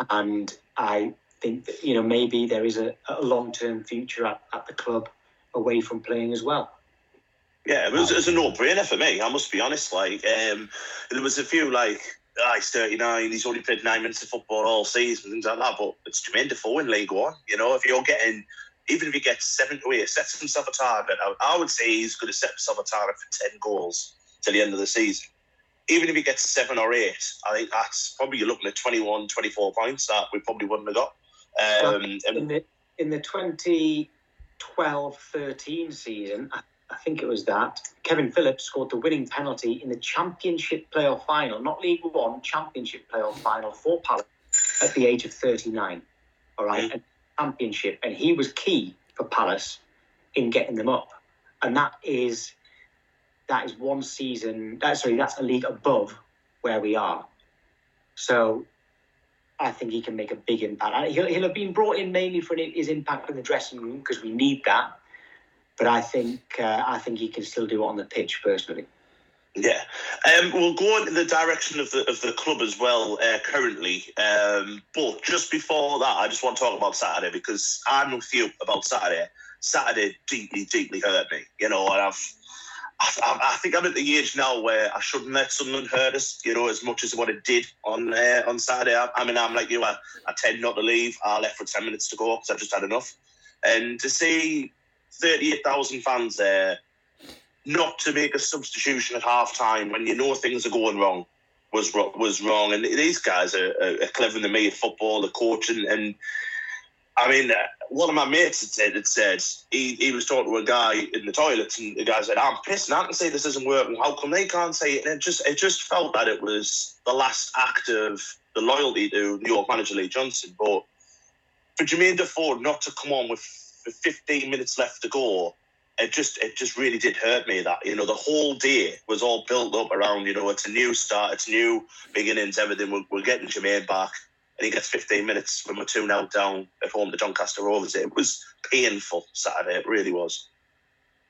And I think that, you know, maybe there is a, a long term future at, at the club away from playing as well. Yeah, it was, it was a no-brainer for me. I must be honest. Like, um, there was a few like, ah, he's thirty-nine. He's only played nine minutes of football all season, things like that. But it's Jermaine Defoe in League One. You know, if you're getting, even if he gets seven to eight, sets himself a target. I, I would say he's going to set himself a target for ten goals till the end of the season. Even if he gets seven or eight, I think that's probably you're looking at 21, 24 points that we probably wouldn't have got. Um, in the in the 2012-13 season, I, I think it was that Kevin Phillips scored the winning penalty in the Championship playoff final, not League One, Championship playoff final for Palace at the age of 39. All right, and Championship, and he was key for Palace in getting them up, and that is that is one season. That, sorry, that's a league above where we are. So I think he can make a big impact. He'll, he'll have been brought in mainly for his impact in the dressing room because we need that. But I think uh, I think he can still do it on the pitch personally. Yeah, um, we'll go into the direction of the of the club as well uh, currently. Um, but just before that, I just want to talk about Saturday because I'm with you about Saturday. Saturday deeply, deeply hurt me. You know, and I've. I, I think I'm at the age now where I shouldn't let Sunderland hurt us, you know, as much as what it did on uh, on Saturday. I, I mean, I'm like you. I, I tend not to leave. I left for ten minutes to go because I just had enough. And to see thirty-eight thousand fans there not to make a substitution at half time when you know things are going wrong was was wrong. And these guys are, are, are clever than me at football, the coaching. And I mean, uh, one of my mates had said, had said he, he was talking to a guy in the toilets, and the guy said, "I'm pissed. and I can say this isn't working. How come they can't say it?" And it just it just felt that it was the last act of the loyalty to New York manager Lee Johnson. But for Jermaine Defoe not to come on with 15 minutes left to go it just it just really did hurt me that you know the whole day was all built up around you know it's a new start it's new beginnings everything we're, we're getting Jermaine back and he gets 15 minutes when we're 2 0 down at home to Doncaster Rovers. It was painful Saturday it really was.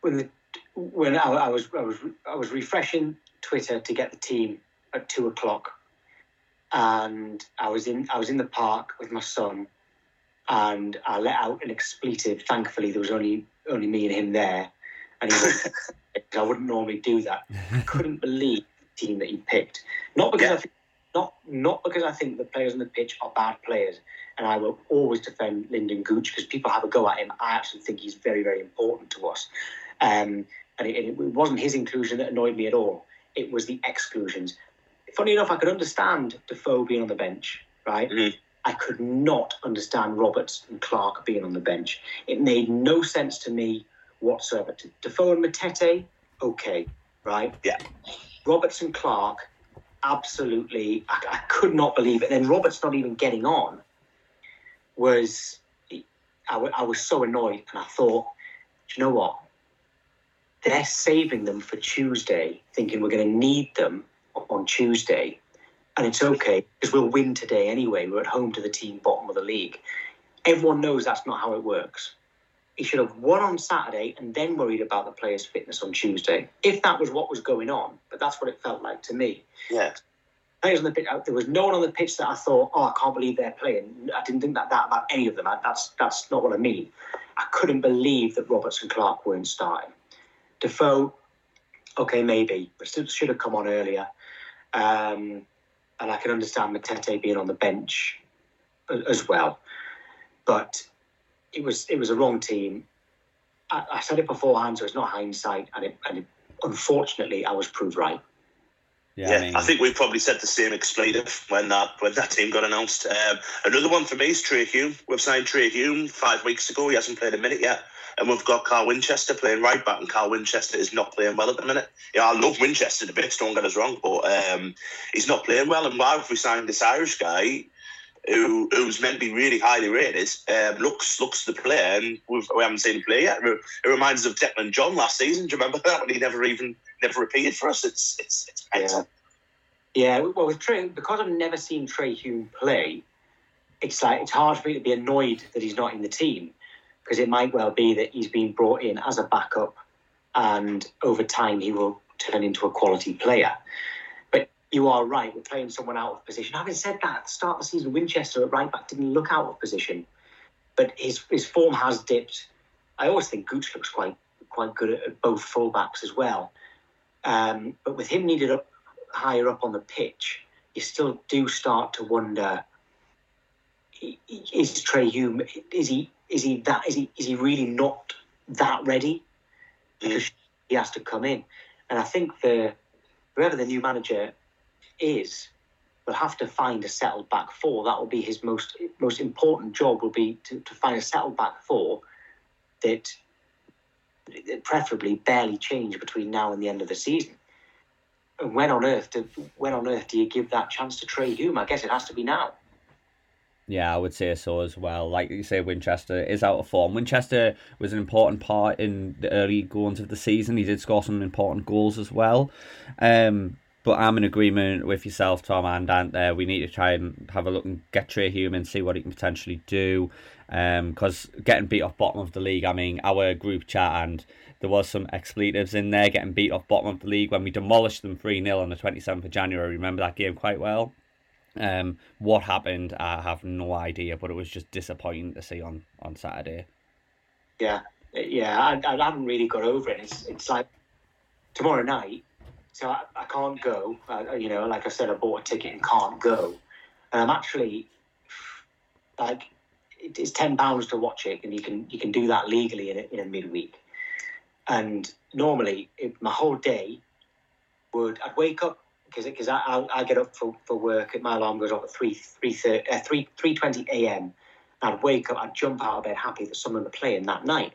When the, when I, I was I was I was refreshing Twitter to get the team at two o'clock, and I was in I was in the park with my son, and I let out an expletive. Thankfully, there was only only me and him there, and he was, I wouldn't normally do that. I couldn't believe the team that he picked. Not because I think, not not because I think the players on the pitch are bad players, and I will always defend Lynden Gooch because people have a go at him. I actually think he's very very important to us, um, and, it, and it wasn't his inclusion that annoyed me at all. It was the exclusions. Funny enough, I could understand Defoe being on the bench, right? I could not understand Roberts and Clark being on the bench. It made no sense to me whatsoever. Defoe and Matete, okay, right? Yeah. Roberts and Clark, absolutely. I, I could not believe it. And Then Roberts not even getting on was I, w- I was so annoyed, and I thought, do you know what? They're saving them for Tuesday, thinking we're going to need them on Tuesday, and it's okay because we'll win today anyway. We're at home to the team bottom of the league. Everyone knows that's not how it works. He should have won on Saturday and then worried about the players' fitness on Tuesday, if that was what was going on. But that's what it felt like to me. Yeah. Players on the pitch, there was no one on the pitch that I thought, oh, I can't believe they're playing. I didn't think that, that about any of them. I, that's that's not what I mean. I couldn't believe that Roberts and Clark weren't starting. Defoe, okay, maybe, but still should have come on earlier. Um, and I can understand Matete being on the bench as well. But it was it was a wrong team. I, I said it beforehand, so it's not hindsight, and it, and it, unfortunately, I was proved right. Yeah, Yeah, I mean, I think we probably said the same expletive when that when that team got announced. Um, another one for me is Trai Hume. We've signed Trai Hume five weeks ago. He hasn't played a minute yet. And we've got Carl Winchester playing right back, and Carl Winchester is not playing well at the minute. Yeah, I love Winchester a bit, don't get us wrong, but um, he's not playing well. And why have we signed this Irish guy who who's meant to be really highly rated, um, looks looks the player, and we've, we haven't seen him play yet. It reminds us of Declan John last season. Do you remember that when he never even never repeated for us? It's it's it's mental. Yeah, well, with Trai, because I've never seen Trai Hume play, it's like it's hard for me to be annoyed that he's not in the team because it might well be that he's been brought in as a backup, and over time he will turn into a quality player. But you are right; we're playing someone out of position. Having said that, at the start of the season, Winchester at right back didn't look out of position, but his his form has dipped. I always think Gooch looks quite quite good at, both fullbacks as well. Um, but with him needed up higher up on the pitch, you still do start to wonder: Is Trai Hume? Is he? Is he that? Is he? Is he really not that ready? Because he has to come in, and I think the whoever the new manager is will have to find a settled back four. That will be his most most important job. Will be to, to find a settled back four that that preferably barely change between now and the end of the season. And when on earth do when on earth do you give that chance to Trai Hume? I guess it has to be now. Yeah, I would say so as well. Like you say, Winchester is out of form. Winchester was an important part in the early goings of the season. He did score some important goals as well. Um, but I'm in agreement with yourself, Tom and Ant. There, we need to try and have a look and get Trai Hume and see what he can potentially do. Because getting beat off bottom of the league, I mean, our group chat and there was some expletives in there. Getting beat off bottom of the league when we demolished them three 0 on the 27th of January. Remember that game quite well. Um, what happened, I have no idea, but it was just disappointing to see on, on Saturday. Yeah, yeah, I, I haven't really got over it. It's it's like tomorrow night, so I, I can't go. Uh, you know, like I said, I bought a ticket and can't go. And I'm actually like, it's ten pounds to watch it, and you can you can do that legally in a, in a midweek. And normally, it, my whole day would I'd wake up because because I, I get up for, for work. My alarm goes off at three three thirty uh, three three twenty a.m. I'd wake up, I'd jump out of bed happy that someone were playing that night.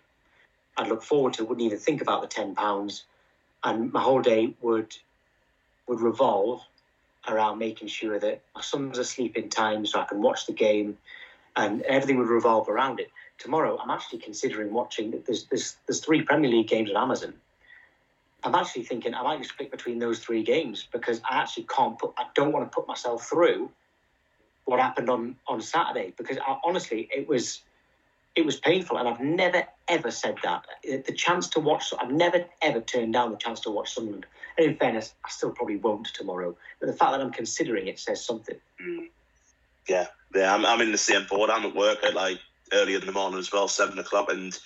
I'd look forward to, wouldn't even think about the ten pounds, and my whole day would would revolve around making sure that my son's asleep in time so I can watch the game, and everything would revolve around it. Tomorrow, I'm actually considering watching. There's there's there's three Premier League games on Amazon. I'm actually thinking I might just pick between those three games because I actually can't put. I don't want to put myself through what happened on on Saturday because I, honestly, it was it was painful, and I've never ever said that. The chance to watch, I've never ever turned down the chance to watch Sunderland. And in fairness, I still probably won't tomorrow. But the fact that I'm considering it says something. Yeah, yeah, I'm, I'm in the same boat. I'm at work at like early in the morning as well, seven o'clock, and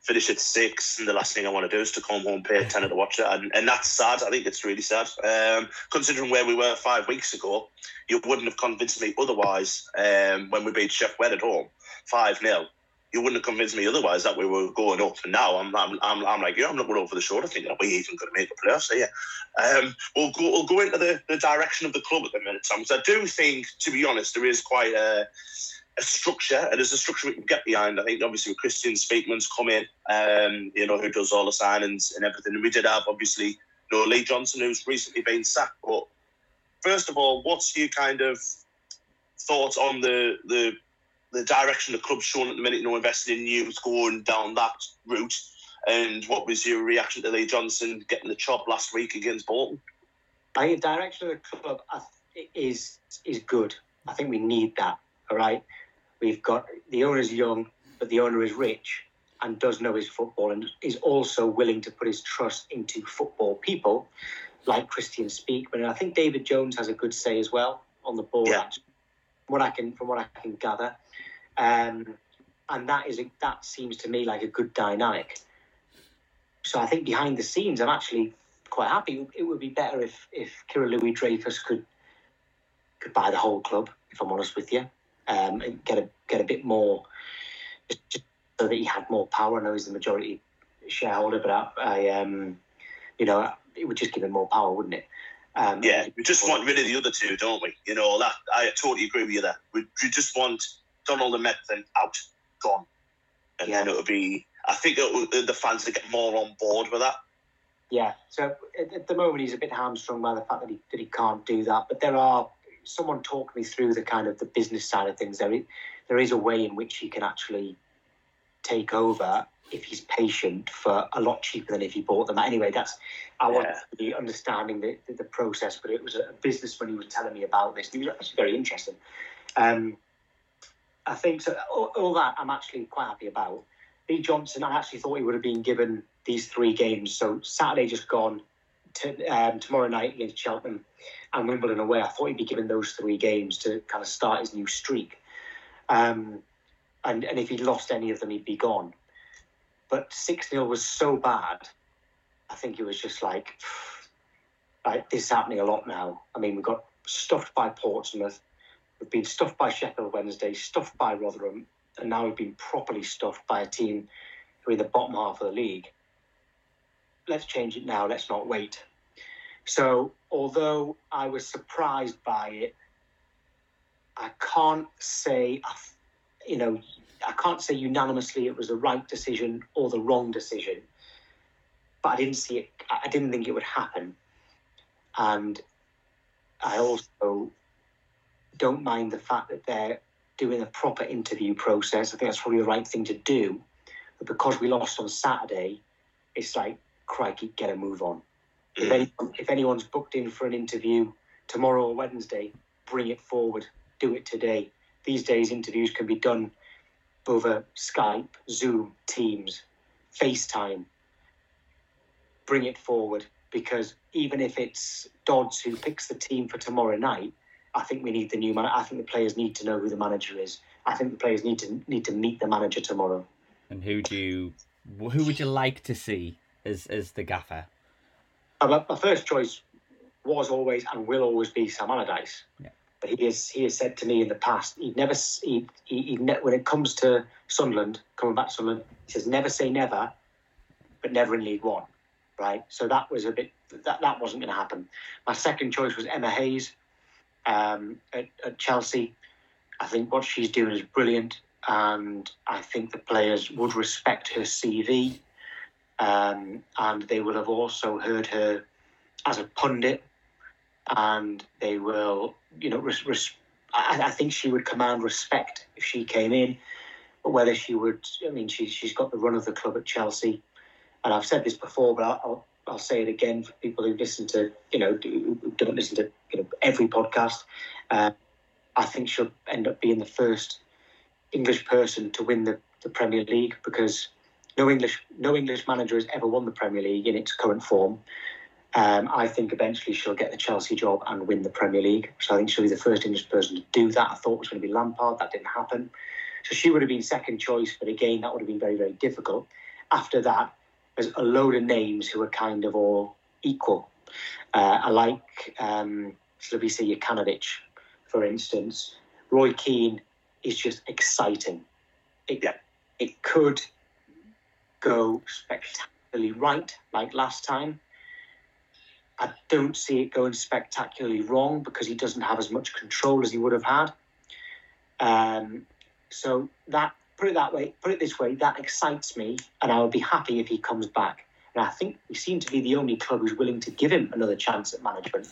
finish at six. And the last thing I want to do is to come home, pay a tenner to watch it, and, and that's sad. I think it's really sad. Um, considering where we were five weeks ago, you wouldn't have convinced me otherwise. Um, when we beat Sheff Wed at home, five 0 you wouldn't have convinced me otherwise that we were going up. And now I'm, I'm, I'm, I'm like, yeah, I'm looking over the shoulder thinking, are we even going to make the playoffs? So, yeah, um, we'll go, we'll go into the, the direction of the club at the minute, Tom. So I do think, to be honest, there is quite a, a structure, and there's a structure we can get behind. I think obviously with Kristjaan Speakman's come in, um, you know, who does all the signings and everything. And we did have obviously, you know, Lee Johnson, who's recently been sacked. But first of all, what's your kind of thoughts on the the the direction the club's shown at the minute, you know, investing in youth, going down that route. And what was your reaction to Lee Johnson getting the chop last week against Bolton? I think the direction of the club is is good. I think we need that. All right, we've got the owner's young, but the owner is rich and does know his football and is also willing to put his trust into football people like Kristjaan Speakman. And I think David Jones has a good say as well on the board. Yeah. From what I can from what I can gather, um, and that is a, that seems to me like a good dynamic. So I think behind the scenes, I'm actually quite happy. It would be better if if Kyril Louis-Dreyfus could could buy the whole club. If I'm honest with you, um, and get a get a bit more, just, so that he had more power. I know he's the majority shareholder, but I, I um, you know, it would just give him more power, wouldn't it? Um, Yeah, we just want rid of the other two, don't we? You know, that I totally agree with you there. We, we just want Donald and Methven out, gone. And then it'll be, I think it'll, the fans will get more on board with that. Yeah. So at, at the moment, he's a bit hamstrung by the fact that he that he can't do that. But there are someone talked me through the kind of the business side of things. There is, there is a way in which he can actually take over if he's patient for a lot cheaper than if he bought them. Anyway, that's I want Yeah. to be understanding the, the, the process. But it was a businessman who was telling me about this. It was actually very interesting. Um, I think so. All, all that I'm actually quite happy about. Lee Johnson, I actually thought he would have been given these three games. So Saturday just gone, um, tomorrow night against Cheltenham and Wimbledon away. I thought he'd be given those three games to kind of start his new streak. Um, and, and if he'd lost any of them, he'd be gone. But 6 0 was so bad, I think it was just like, like, this is happening a lot now. I mean, we got stuffed by Portsmouth, we've been stuffed by Sheffield Wednesday, stuffed by Rotherham, and now we've been properly stuffed by a team who are in the bottom half of the league. Let's change it now, let's not wait. So, although I was surprised by it, I can't say, uh, you know, I can't say unanimously it was the right decision or the wrong decision. But I didn't see it. I didn't think it would happen, and I also don't mind the fact that they're doing a proper interview process. I think that's probably the right thing to do. But because we lost on Saturday, it's like, crikey, get a move on. If, anyone, if anyone's booked in for an interview tomorrow or Wednesday, bring it forward. Do it today. These days, interviews can be done over Skype, Zoom, Teams, FaceTime. Bring it forward because even if it's Dodds who picks the team for tomorrow night, I think we need the new man. I think the players need to know who the manager is. I think the players need to need to meet the manager tomorrow. And who do you, who would you like to see as as the gaffer? Uh, my, my first choice was always and will always be Sam Allardyce. Yeah. But he has he has said to me in the past he'd never he, he, he ne- when it comes to Sunderland coming back to Sunderland he says never say never, but never in League One, right? So that was a bit that that wasn't going to happen. My second choice was Emma Hayes um, at, at Chelsea. I think what she's doing is brilliant, and I think the players would respect her CV, um, and they will have also heard her as a pundit, and they will, you know, res- res- I, I think she would command respect if she came in. But whether she would, I mean, she, she's got the run of the club at Chelsea, and I've said this before, but I'll, I'll, I'll say it again for people who listen to, you know, who don't listen to you know every podcast. Uh, I think she'll end up being the first English person to win the, the Premier League because no English no English manager has ever won the Premier League in its current form. Um, I think eventually she'll get the Chelsea job and win the Premier League. So I think she'll be the first English person to do that. I thought it was going to be Lampard. That didn't happen. So she would have been second choice, but again, that would have been very, very difficult. After that, there's a load of names who are kind of all equal. Uh, I like um, Slavisa Jokanovic, for instance. Roy Keane is just exciting. It, it could go spectacularly right, like last time. I don't see it going spectacularly wrong because he doesn't have as much control as he would have had. Um, so that put it that way, put it this way, that excites me, and I would be happy if he comes back. And I think we seem to be the only club who's willing to give him another chance at management.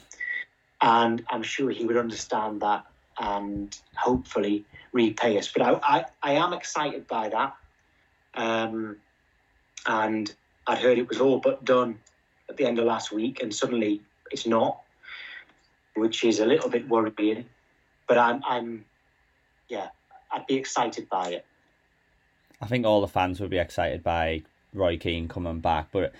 And I'm sure he would understand that and hopefully repay us. But I, I, I am excited by that. Um, and I'd heard it was all but done at the end of last week, and suddenly it's not, which is a little bit worrying. But I'm, I'm, yeah, I'd be excited by it. I think all the fans would be excited by Roy Keane coming back, but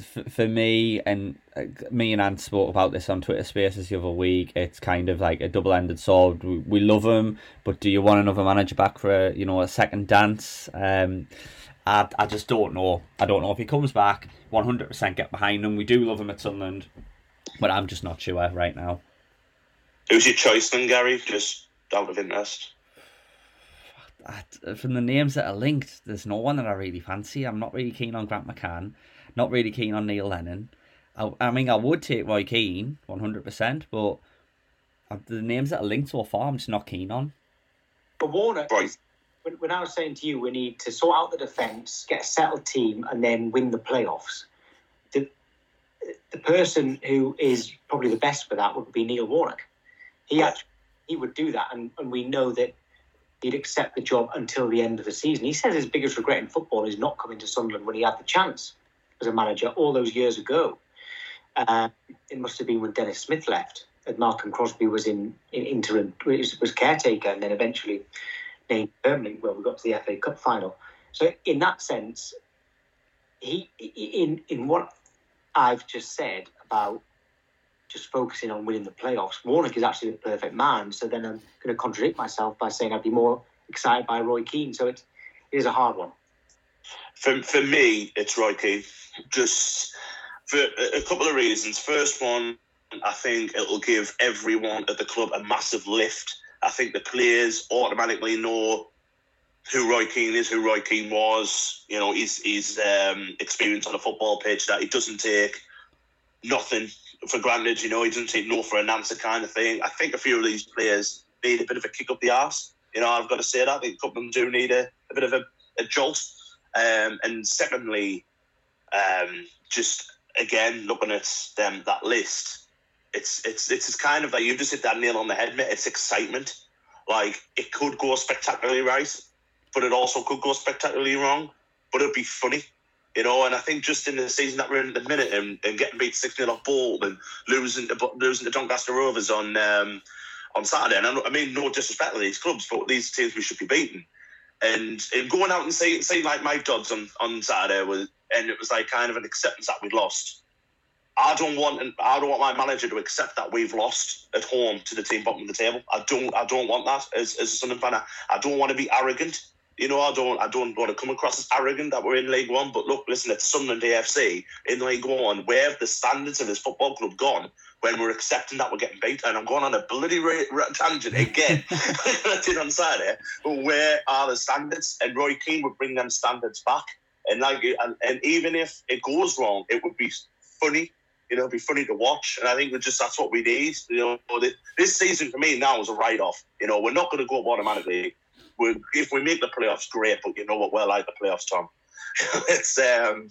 for, for me and uh, me and Anne spoke about this on Twitter Spaces the other week. It's kind of like a double-ended sword. We, we love him, but do you want another manager back for a, you know a second dance? Um, I I just don't know. I don't know if he comes back. One hundred percent get behind him. We do love him at Sunderland, but I'm just not sure right now. Who's your choice then, Gary? Just out of interest. I, from the names that are linked, there's no one that I really fancy. I'm not really keen on Grant McCann. Not really keen on Neil Lennon. I, I mean, I would take Roy Keane 100%, but uh, the names that are linked so far, I'm just not keen on. But Warner, right. When, I was saying to you, we need to sort out the defence, get a settled team, and then win the playoffs. The, the person who is probably the best for that would be Neil Warnock. He actually he would do that, and, and we know that he'd accept the job until the end of the season. He says his biggest regret in football is not coming to Sunderland when he had the chance as a manager all those years ago. Uh, it must have been when Dennis Smith left, and Malcolm Crosby was in, in interim, was, was caretaker, and then eventually named permanent. Well, we got to the FA Cup final. So in that sense, he in in what I've just said about just focusing on winning the playoffs, Warnock is actually the perfect man. So then I'm going to contradict myself by saying I'd be more excited by Roy Keane. So it, it is a hard one. For, for me, it's Roy Keane. Just for a couple of reasons. First one, I think it'll give everyone at the club a massive lift. I think the players automatically know who Roy Keane is, who Roy Keane was. You know, his his um, experience on a football pitch that he doesn't take nothing for granted. You know, he doesn't take no for an answer kind of thing. I think a few of these players need a bit of a kick up the arse. You know, I've got to say that. I think a couple of them do need a, a bit of a, a jolt. Um, and secondly, um, just again looking at them that list, it's it's it's kind of like you just hit that nail on the head, mate. It's excitement. Like it could go spectacularly right, but it also could go spectacularly wrong. But it'd be funny, you know. And I think just in the season that we're in at the minute, and, and getting beat six 0 off Bolt and losing to losing to Doncaster Rovers on um, on Saturday. And I mean, no disrespect to these clubs, but these teams we should be beating and, and going out and saying say like my dogs on, on Saturday was and it was like kind of an acceptance that we'd lost. I don't want I don't want my manager to accept that we've lost at home to the team bottom of the table. I don't I don't want that as, as a Sunderland fan. I, I don't want to be arrogant. You know, I don't I don't want to come across as arrogant that we're in League One. But look, listen, it's Sunderland AFC in League One. Where have the standards of this football club gone when we're accepting that we're getting beat? And I'm going on a bloody tangent again. I did on Saturday. But where are the standards? And Roy Keane would bring them standards back. And like, and, and even if it goes wrong, it would be funny. You know, it'd be funny to watch. And I think just that's what we need. You know, this season for me now is a write off. You know, we're not going to go up automatically we if we make the playoffs, great. But you know what? We're like the playoffs, Tom. it's um,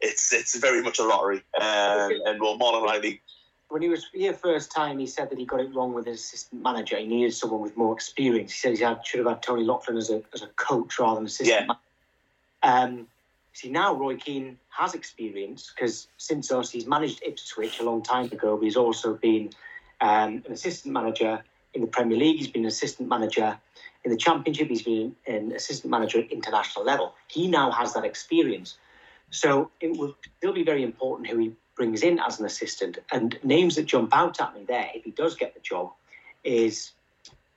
it's it's very much a lottery, um, and we're more than likely. When he was here first time, he said that he got it wrong with his assistant manager. He needed someone with more experience. He said he had, should have had Tony Loughlin as a as a coach rather than assistant. Yeah. Um, see now Roy Keane has experience because since us he's managed Ipswich a long time ago, but he's also been um, an assistant manager in the Premier League. He's been an assistant manager in the Championship, he's been an assistant manager at international level. He now has that experience. So it will still be very important who he brings in as an assistant. And names that jump out at me there, if he does get the job, is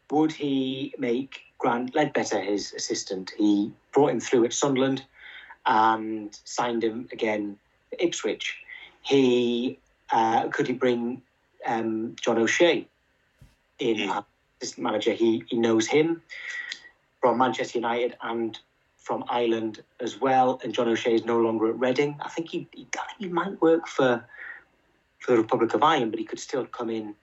would he make Grant Leadbitter his assistant? He brought him through at Sunderland and signed him again Ipswich. He uh, could he bring um, John O'Shea in mm assistant manager, he, he knows him from Manchester United and from Ireland as well. And John O'Shea is no longer at Reading. I think he, he, I think he might work for for the Republic of Ireland, but he could still come in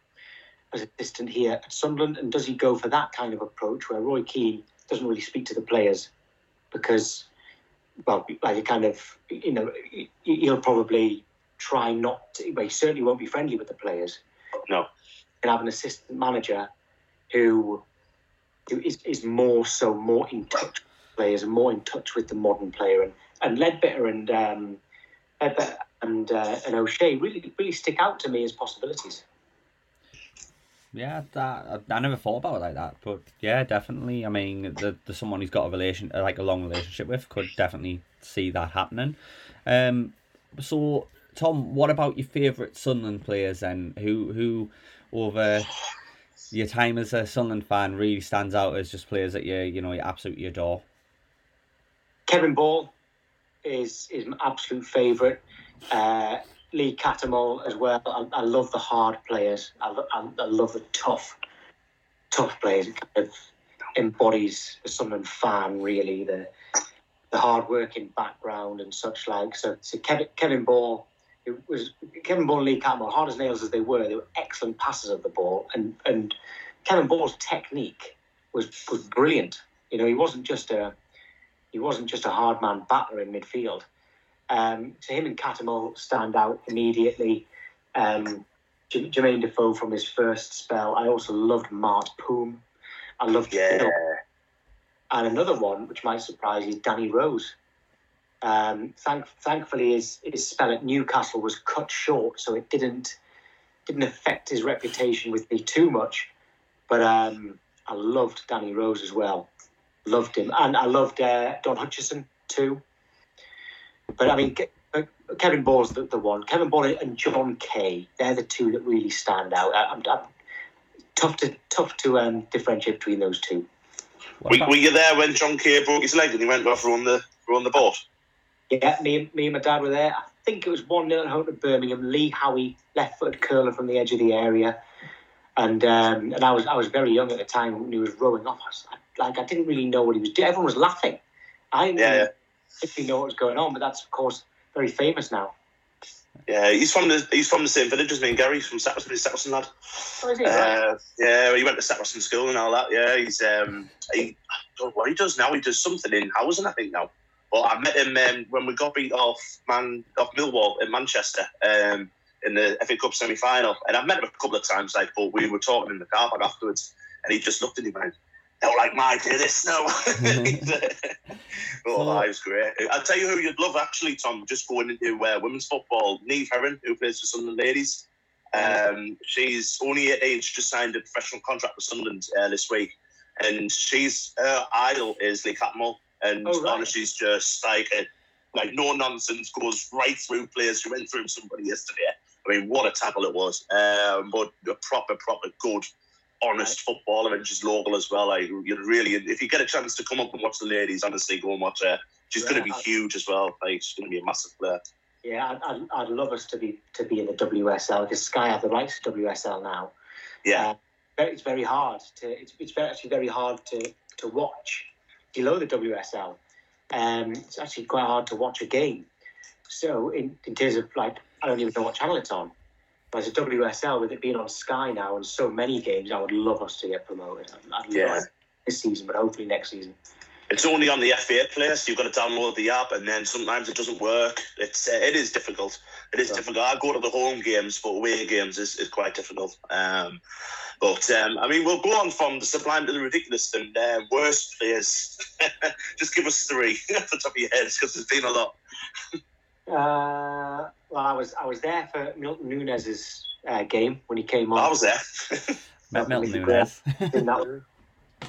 as assistant here at Sunderland. And does he go for that kind of approach where Roy Keane doesn't really speak to the players because, well, like a kind of, you know, he'll probably try not to, but he certainly won't be friendly with the players. No. And have an assistant manager who who is, is more so more in touch with players and more in touch with the modern player. And, and Leadbitter and um, Leadbitter and uh, and O'Shea really really stick out to me as possibilities. Yeah, that I never thought about it like that, but yeah, definitely. I mean, the, the someone who's got a relation, uh, like a long relationship with, could definitely see that happening. Um, so Tom, what about your favourite Sunderland players then? Who who over your time as a Sunderland fan really stands out as just players that you you know you absolutely adore? Kevin Ball is is my absolute favourite. Uh, Lee Cattermole as well. I, I love the hard players. I, I, I love the tough, tough players. It kind of embodies the Sunderland fan, really, the the hard working background and such like. So, so Kevin Kevin Ball, it was Kevin Ball and Lee Cattermole, hard as nails as they were, they were excellent passers of the ball, and and Kevin Ball's technique was was brilliant. You know, he wasn't just a he wasn't just a hard man batter in midfield. Um, so him and Cattermole stand out immediately. Um, J- Jermaine Defoe from his first spell. I also loved Mart Poom. I loved Yeah. Phil. And another one, which might surprise you, is Danny Rose. Um, thank, thankfully, his, his spell at Newcastle was cut short, so it didn't didn't affect his reputation with me too much. But um, I loved Danny Rose as well. Loved him, and I loved uh, Don Hutchison too. But I mean, uh, Kevin Ball's the, the one. Kevin Ball and John Kay, they're the two that really stand out. I, I'm, I'm tough to tough to um, differentiate between those two. Were, were you there when John Kay broke his leg and he went off run the on the boat? Yeah, me, and- me and my dad were there. I think it was 1 0 home to Birmingham. Lee Howey, left footed curler from the edge of the area. And um, and I was I was very young at the time when he was rowing off. I was, like I didn't really know what he was doing. Everyone was laughing. I didn't Yeah, yeah. particularly know what was going on, but that's of course very famous now. Yeah, he's from the he's from the same village as me and Gary. He's from Sackerson, he's Sackerson lad. Oh, is he? Right. Uh, yeah, he went to Sackerson school and all that. Yeah, he's um, he, I don't know what he does now. He does something in housing, I think now. But I met him um, when we got beat off man off Millwall in Manchester um, in the FA Cup semi final, and I've met him a couple of times. Like, but we were talking in the car park afterwards, and he just looked at me and "Don't like my do this no." oh, that was great. I'll tell you who you'd love actually, Tom. Just going into uh, women's football, Neve Herron, who plays for Sunderland Ladies. Um, she's only 18. She just signed a professional contract with Sunderland uh, this week, and she's her idol is Lee Cattermole, and Oh, right. honestly, she's just like a, like no nonsense, goes right through players. She went through somebody yesterday. I mean, what a tackle it was! Um, but a proper, proper good, honest footballer, and she's local as well. Like you really, if you get a chance to come up and watch the ladies, honestly, go and watch her. She's going to be Yeah. huge as well. Like she's going to be a massive player. Yeah, I'd, I'd, I'd love us to be to be in the WSL because Sky have the rights to WSL now. Yeah. Uh, it's very hard to it's, it's very, actually very hard to to watch below the WSL. Um, it's actually quite hard to watch a game. So in, in terms of like, I don't even know what channel it's on. But as a WSL, with it being on Sky now and so many games, I would love us to get promoted. I'd, I'd Yeah. this season, but hopefully next season. It's only on the FA player, so you've got to download the app, and then sometimes it doesn't work. It's uh, it is difficult. It is difficult. I go to the home games, but away games is, is quite difficult. Um, but um, I mean, we'll go on from the sublime to the ridiculous and uh, worst players. Just give us three off the top of your heads, because there's been a lot. Uh, well, I was I was there for Milton Nunez's uh, game when he came on. I was there. Met Milton Really Nunez. That, one-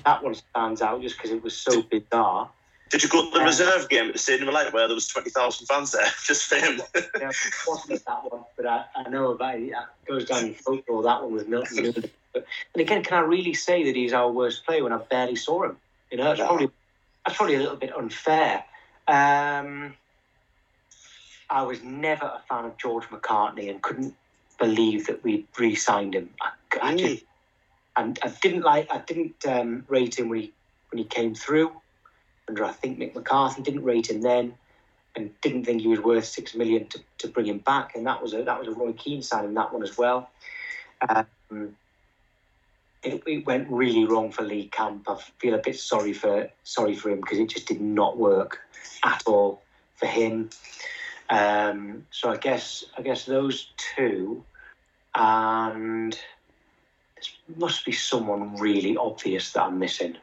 that one stands out just because it was so bizarre. Did you go to the Yeah. reserve game at the Stadium of Light where there was twenty thousand fans there just for him? Yeah, wasn't that one, but I, I know about it. It goes down in folklore. That one was Milton Nunez. But, and again, can I really say that he's our worst player when I barely saw him? You know, that's No. probably that's probably a little bit unfair. Um, I was never a fan of George McCartney and couldn't believe that we re-signed him. I, I just, and I didn't like, I didn't um, rate him when he when he came through. Under I think Mick McCarthy didn't rate him then, and didn't think he was worth six million to, to bring him back. And that was a that was a Roy Keane signing that one as well. Um, it, it went really wrong for Lee Camp. I feel a bit sorry for sorry for him because it just did not work at all for him. Um, so I guess I guess those two, and there must be someone really obvious that I'm missing.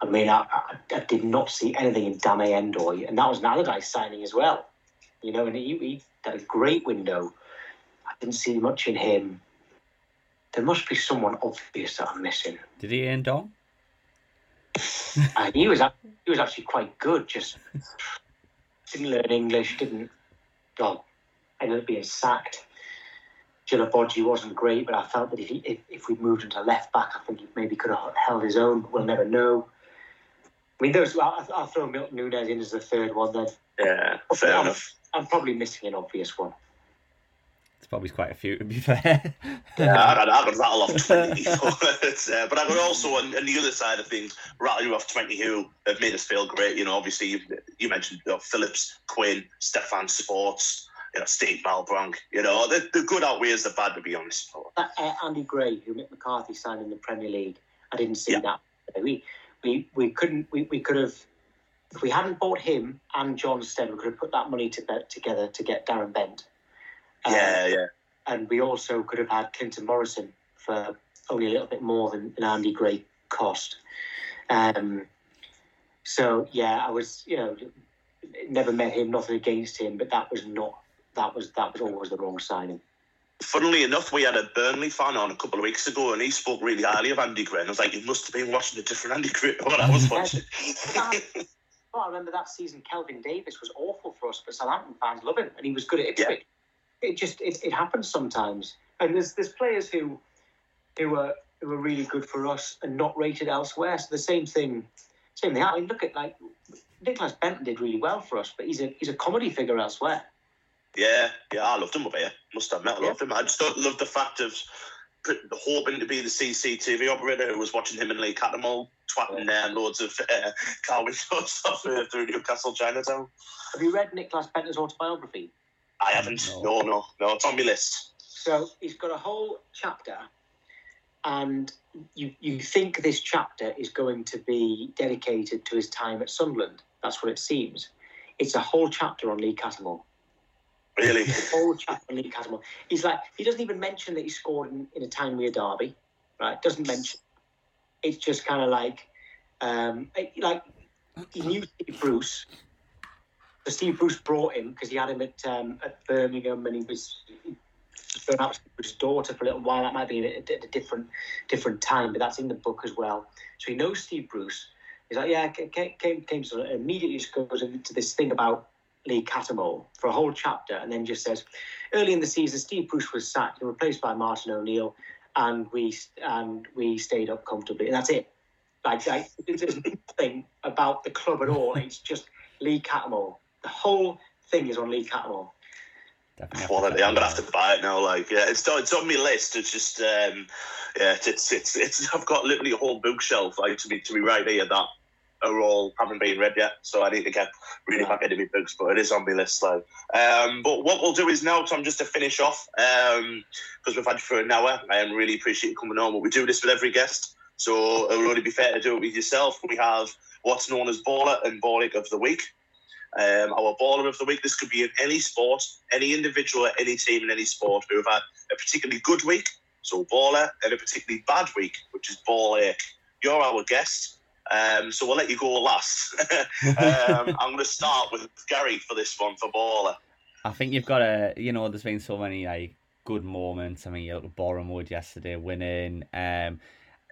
I mean, I, I, I did not see anything in Dame N'Doye, and that was another guy signing as well. You know, and he, he had a great window. I didn't see much in him. There must be someone obvious that I'm missing. Did he end on? and he was he was actually quite good. Just didn't learn English. Didn't well, ended up being sacked. Djilobodji wasn't great, but I felt that if, he, if if we moved him to left back, I think he maybe could have held his own. But we'll never know. I mean, those I'll, I'll throw Milton Nunez in as the third one. Then Yeah, fair I'm, enough. I'm probably missing an obvious one. It's probably quite a few to be fair. Yeah, I could, I could rattle off 20. but, uh, but I could also, on, on the other side of things, rattle you off 20 who have made us feel great. You know, obviously, you, you mentioned you know, Phillips, Quinn, Stefan Schwarz, you know, Steve Malbranque. You know, the, the good outweighs the bad, to be honest. That uh, Andy Gray, who Mick McCarthy signed in the Premier League, I didn't see Yeah. that. We we we couldn't. We, we could have. If we hadn't bought him and Jon Stead, we could have put that money to bet together to get Darren Bent. Um, Yeah, yeah. and we also could have had Clinton Morrison for only a little bit more than an Andy Gray cost. Um, so yeah, I was you know never met him, nothing against him, but that was not that was that was always the wrong signing. Funnily enough, we had a Burnley fan on a couple of weeks ago, and he spoke really highly of Andy Gray. And I was like, you must have been watching a different Andy Gray to what I was watching. Well, I remember that season. Kelvin Davis was awful for us, but Southampton fans love him, and he was good at Ipswich. It just it, it happens sometimes, and there's there's players who who are who are really good for us and not rated elsewhere. So the same thing, same thing. I mean, look at like Nicklas Bendtner did really well for us, but he's a he's a comedy figure elsewhere. Yeah, yeah, I loved him up here. Must admit, I loved him. I just don't love the fact of hoping to be the CCTV operator who was watching him and Lee Cattermole twatting there loads of uh, car windows off uh, through Newcastle Chinatown. Have you read Nicklas Bendtner's autobiography? I haven't. No, no, no. It's on my list. So he's got a whole chapter, and you you think this chapter is going to be dedicated to his time at Sunderland. That's what it seems. It's a whole chapter on Lee Cattermole. Really? A whole chapter on Lee Cattermole. He's like he doesn't even mention that he scored in, in a Tyne-Wear derby, right? Doesn't mention. It's just kind of like, um, like he knew Steve Bruce. So Steve Bruce brought him because he had him at um, at Birmingham, and he was with his daughter for a little while. That might be at a, a different different time, but that's in the book as well. So he knows Steve Bruce. He's like, yeah, ca- ca- came came and immediately goes into this thing about Lee Cattermole for a whole chapter, and then just says, early in the season, Steve Bruce was sacked and replaced by Martin O'Neill, and we and we stayed up comfortably, and that's it. Like, like there's nothing about the club at all. It's just Lee Cattermole. The whole thing is on Lee Cattermole. Quality. I'm gonna have to buy it now. Like, yeah, it's it's on my list. It's just, um, yeah, it's, it's it's it's. I've got literally a whole bookshelf like to be to be right here that are all haven't been read yet. So I need to get really back into my books, but it is on my list. Like, um, but what we'll do is now, Tom, just to finish off, um, because we've had you for an hour. I really appreciate you coming on. But we do this with every guest, so it would only be fair to do it with yourself. We have what's known as baller and ballic of the week. Um, our baller of the week. This could be in any sport, any individual, any team in any sport who have had a particularly good week, so baller, and a particularly bad week, which is ball ache. You're our guest, um, so we'll let you go last. um, I'm going to start with Gary for this one for baller. I think you've got a, you know, there's been so many like good moments. I mean, you look at Boreham Wood yesterday winning. Um,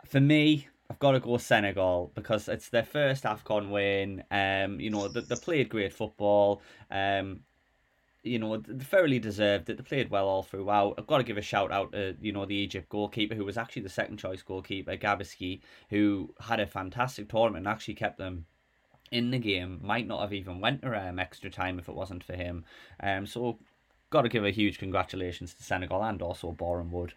for me, I've got to go Senegal because it's their first AFCON win. Um, you know, they, they played great football. Um, you know, they thoroughly deserved it. They played well all throughout. I've got to give a shout out to, you know, the Egypt goalkeeper who was actually the second choice goalkeeper, Gabaski, who had a fantastic tournament and actually kept them in the game. Might not have even went to um, extra time if it wasn't for him. Um, so got to give a huge congratulations to Senegal and also Boreham Wood.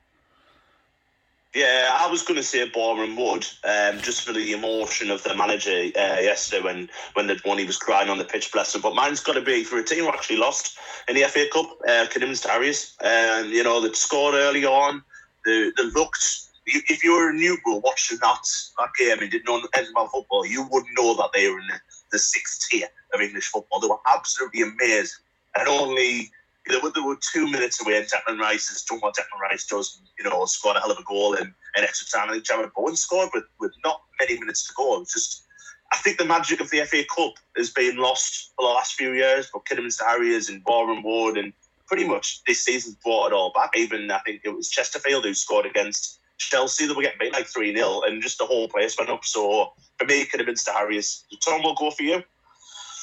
Yeah, I was going to say Boreham Wood, um, just for the emotion of the manager uh, yesterday when when the when he was crying on the pitch, bless him. But mine's got to be for a team who actually lost in the FA Cup, uh, Kidderminster Harriers. Um, you know, they scored early on. They, they looked. If you were a neutral watching that, that game and didn't know anything about football, you wouldn't know that they were in the, the sixth tier of English football. They were absolutely amazing. And only there were, there were two minutes away, and Declan Rice has done what Declan Rice does, you know, scored a hell of a goal in, in extra time. I think Jarrod Bowen scored with, with not many minutes to go. It was just I think the magic of the FA Cup has been lost for the last few years. But Kidderminster Harriers and Boreham Wood and pretty much this season's brought it all back. Even I think it was Chesterfield who scored against Chelsea. They were getting beat like 3 0 and just the whole place went up. So for me, Kidderminster Harriers. Tom, will go for you.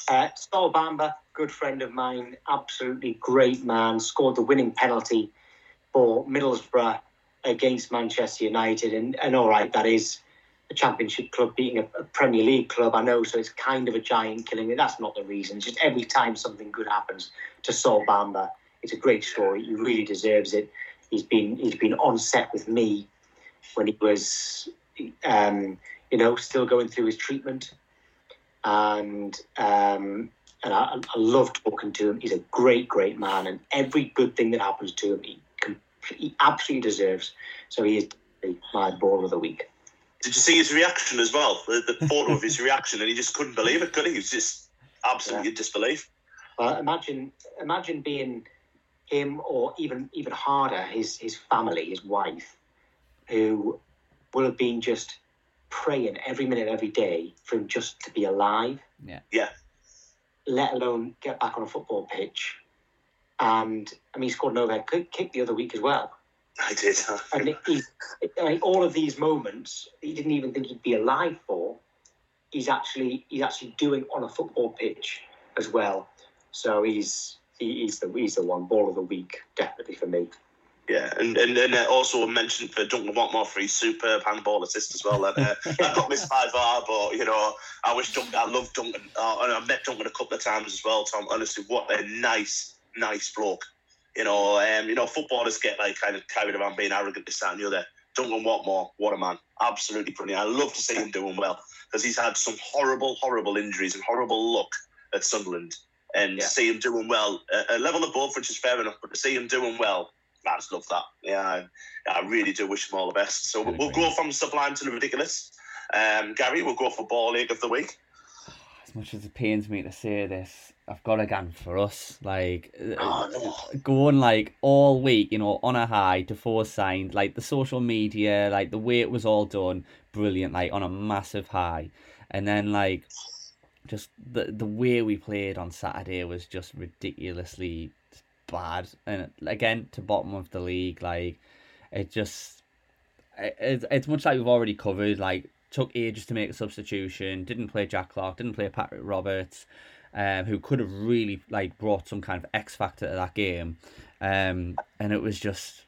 Uh, Sol Bamba, good friend of mine, absolutely great man, scored the winning penalty for Middlesbrough against Manchester United. And, and all right, that is a championship club beating a, a, Premier League club, I know, so it's kind of a giant killing. That's not the reason. It's just every time something good happens to Sol Bamba, it's a great story. He really deserves it. He's been he's been on set with me when he was, um, you know, still going through his treatment, and um, and I, I love talking to him. He's a great, great man, and every good thing that happens to him, he, he absolutely deserves. So he is my ball of the week. Did you see his reaction as well? The, the photo of his reaction, and he just couldn't believe it, could he? He was just absolutely yeah. disbelief. Well, imagine, imagine being him, or even even harder, his his family, his wife, who will have been just praying every minute, every day for him just to be alive. Yeah. Yeah. Let alone get back on a football pitch. And I mean, he scored an overhead kick the other week as well. I did. and he, I mean, all of these moments, he didn't even think he'd be alive for. He's actually he's actually doing on a football pitch as well. So he's he, he's the he's the one ball of the week definitely for me. Yeah, and and, and uh, also mentioned for Duncan Watmore for his superb handball assist as well. That, uh, that got missed by VAR, but you know I wish Duncan. I love Duncan, uh, and I've met Duncan a couple of times as well. Tom, honestly, what a nice, nice bloke. You know, um, you know, footballers get like kind of carried around being arrogant, this, that, and the other. Duncan Watmore, what a man. Absolutely brilliant. I love to see him doing well because he's had some horrible, horrible injuries and horrible luck at Sunderland. And yeah. see him doing well, a level above, which is fair enough, but to see him doing well, I just love that. Yeah, I, I really do wish them all the best. So we'll go from sublime to the ridiculous. Um, Gary, we'll go for ball league of the week. As much as it pains me to say this, I've got a again for us. Like oh, no. going like all week, you know, on a high to four signed, like the social media, like the way it was all done, brilliant, like on a massive high. And then like just the the way we played on Saturday was just ridiculously bad. And again, to bottom of the league, like it just it, it's much like we've already covered. Like took ages to make a substitution, didn't play Jack Clarke. didn't play Patrick Roberts um, who could have really like brought some kind of X factor to that game, um, and it was just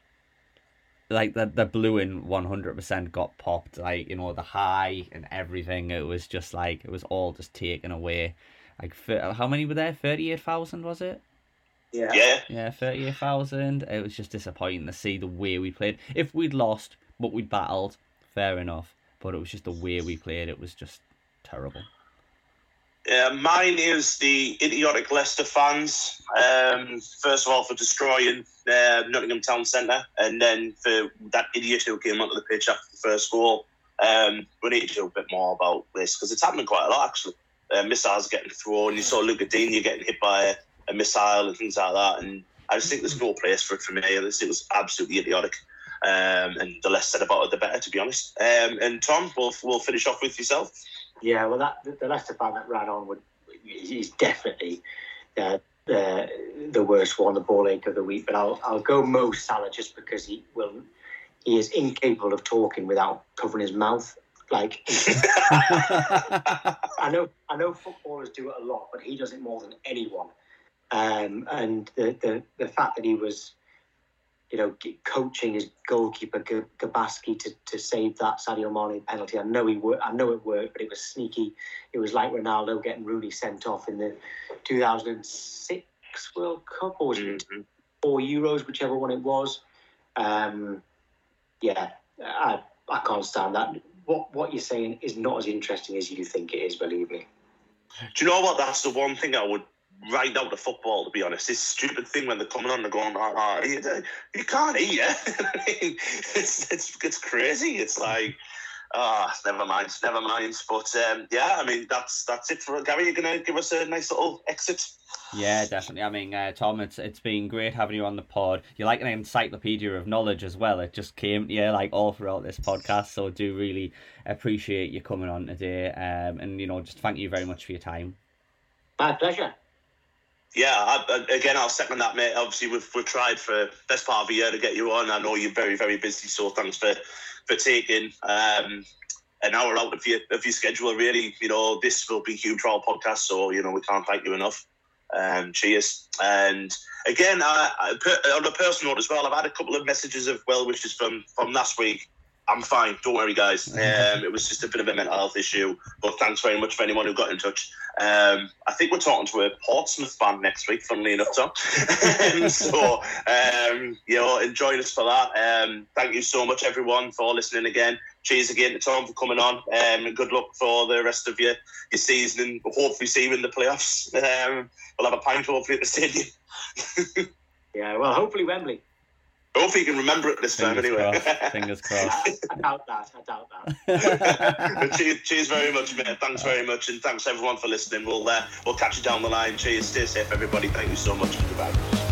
like the the blue in one hundred percent got popped. Like you know the high and everything. It was just like it was all just taken away. Like how many were there? Thirty eight thousand was it? Yeah. Yeah. Yeah, thirty eight thousand. It was just disappointing to see the way we played. If we'd lost, but we'd battled, fair enough. But it was just the way we played. It was just terrible. Uh, mine is the idiotic Leicester fans. Um, first of all, for destroying uh, Nottingham Town Centre, and then for that idiot who came onto the pitch after the first goal. Um, we need to do a bit more about this because it's happening quite a lot actually. Uh, missiles getting thrown. You saw Lucas Digne getting hit by a, missile and things like that. And I just think there's no place for it for me. It was absolutely idiotic. Um, and the less said about it, the better, to be honest. Um, and Tom, we'll, we'll finish off with yourself. Yeah, well, that the Leicester fan that ran on would is definitely uh, the the worst one, the ball ache of the week. But I'll I'll go Mo Salah just because he will he is incapable of talking without covering his mouth. Like I know I know footballers do it a lot, but he does it more than anyone. Um, and the, the the fact that he was you know, coaching his goalkeeper Gabaski to, to save that Sadio Mane penalty. I know he worked. I know it worked, but it was sneaky. It was like Ronaldo getting Rooney sent off in the 2006 World Cup, or mm-hmm. four Euros, whichever one it was. Um, yeah, I I can't stand that. What what you're saying is not as interesting as you think it is. Believe me. Do you know what? That's the one thing I would right out of football, to be honest. This stupid thing when they're coming on, they're going, oh, oh, you, you can't eat it. it's, it's, it's crazy. It's like, Ah, never mind, never mind. But um, yeah, I mean that's that's it for Gary. You're gonna give us a nice little exit. Yeah, definitely. I mean, uh, Tom, it's it's been great having you on the pod. You're like an encyclopedia of knowledge as well. It just came to you like all throughout this podcast. So I do really appreciate you coming on today. Um, and you know, just thank you very much for your time. My pleasure. Yeah, I, again, I'll second that, mate. Obviously, we've, we've tried for best part of a year to get you on. I know you're very, very busy, so thanks for for taking um, an hour out of your of your schedule. Really, you know, this will be huge for our podcast, so you know we can't thank you enough. Um, cheers. And again, I, I, on a personal note as well, I've had a couple of messages of well wishes from from last week. I'm fine. Don't worry, guys. Um, it was just a bit of a mental health issue, but thanks very much for anyone who got in touch. Um, I think we're talking to a Portsmouth fan next week, funnily enough, Tom. so, um, you know, enjoy us for that. Um, thank you so much, everyone, for listening again. Cheers again to Tom for coming on, um, and good luck for the rest of your, your season, and hopefully see you in the playoffs. Um, we'll have a pint hopefully at the stadium. Yeah, well, hopefully Wembley. Hopefully you can remember it this time anyway. crossed. Fingers crossed. I doubt that. I doubt that. But cheers, cheers very much, mate. Thanks very much, and thanks everyone for listening. We'll uh, we'll catch you down the line. Cheers, stay safe, everybody. Thank you so much. Goodbye.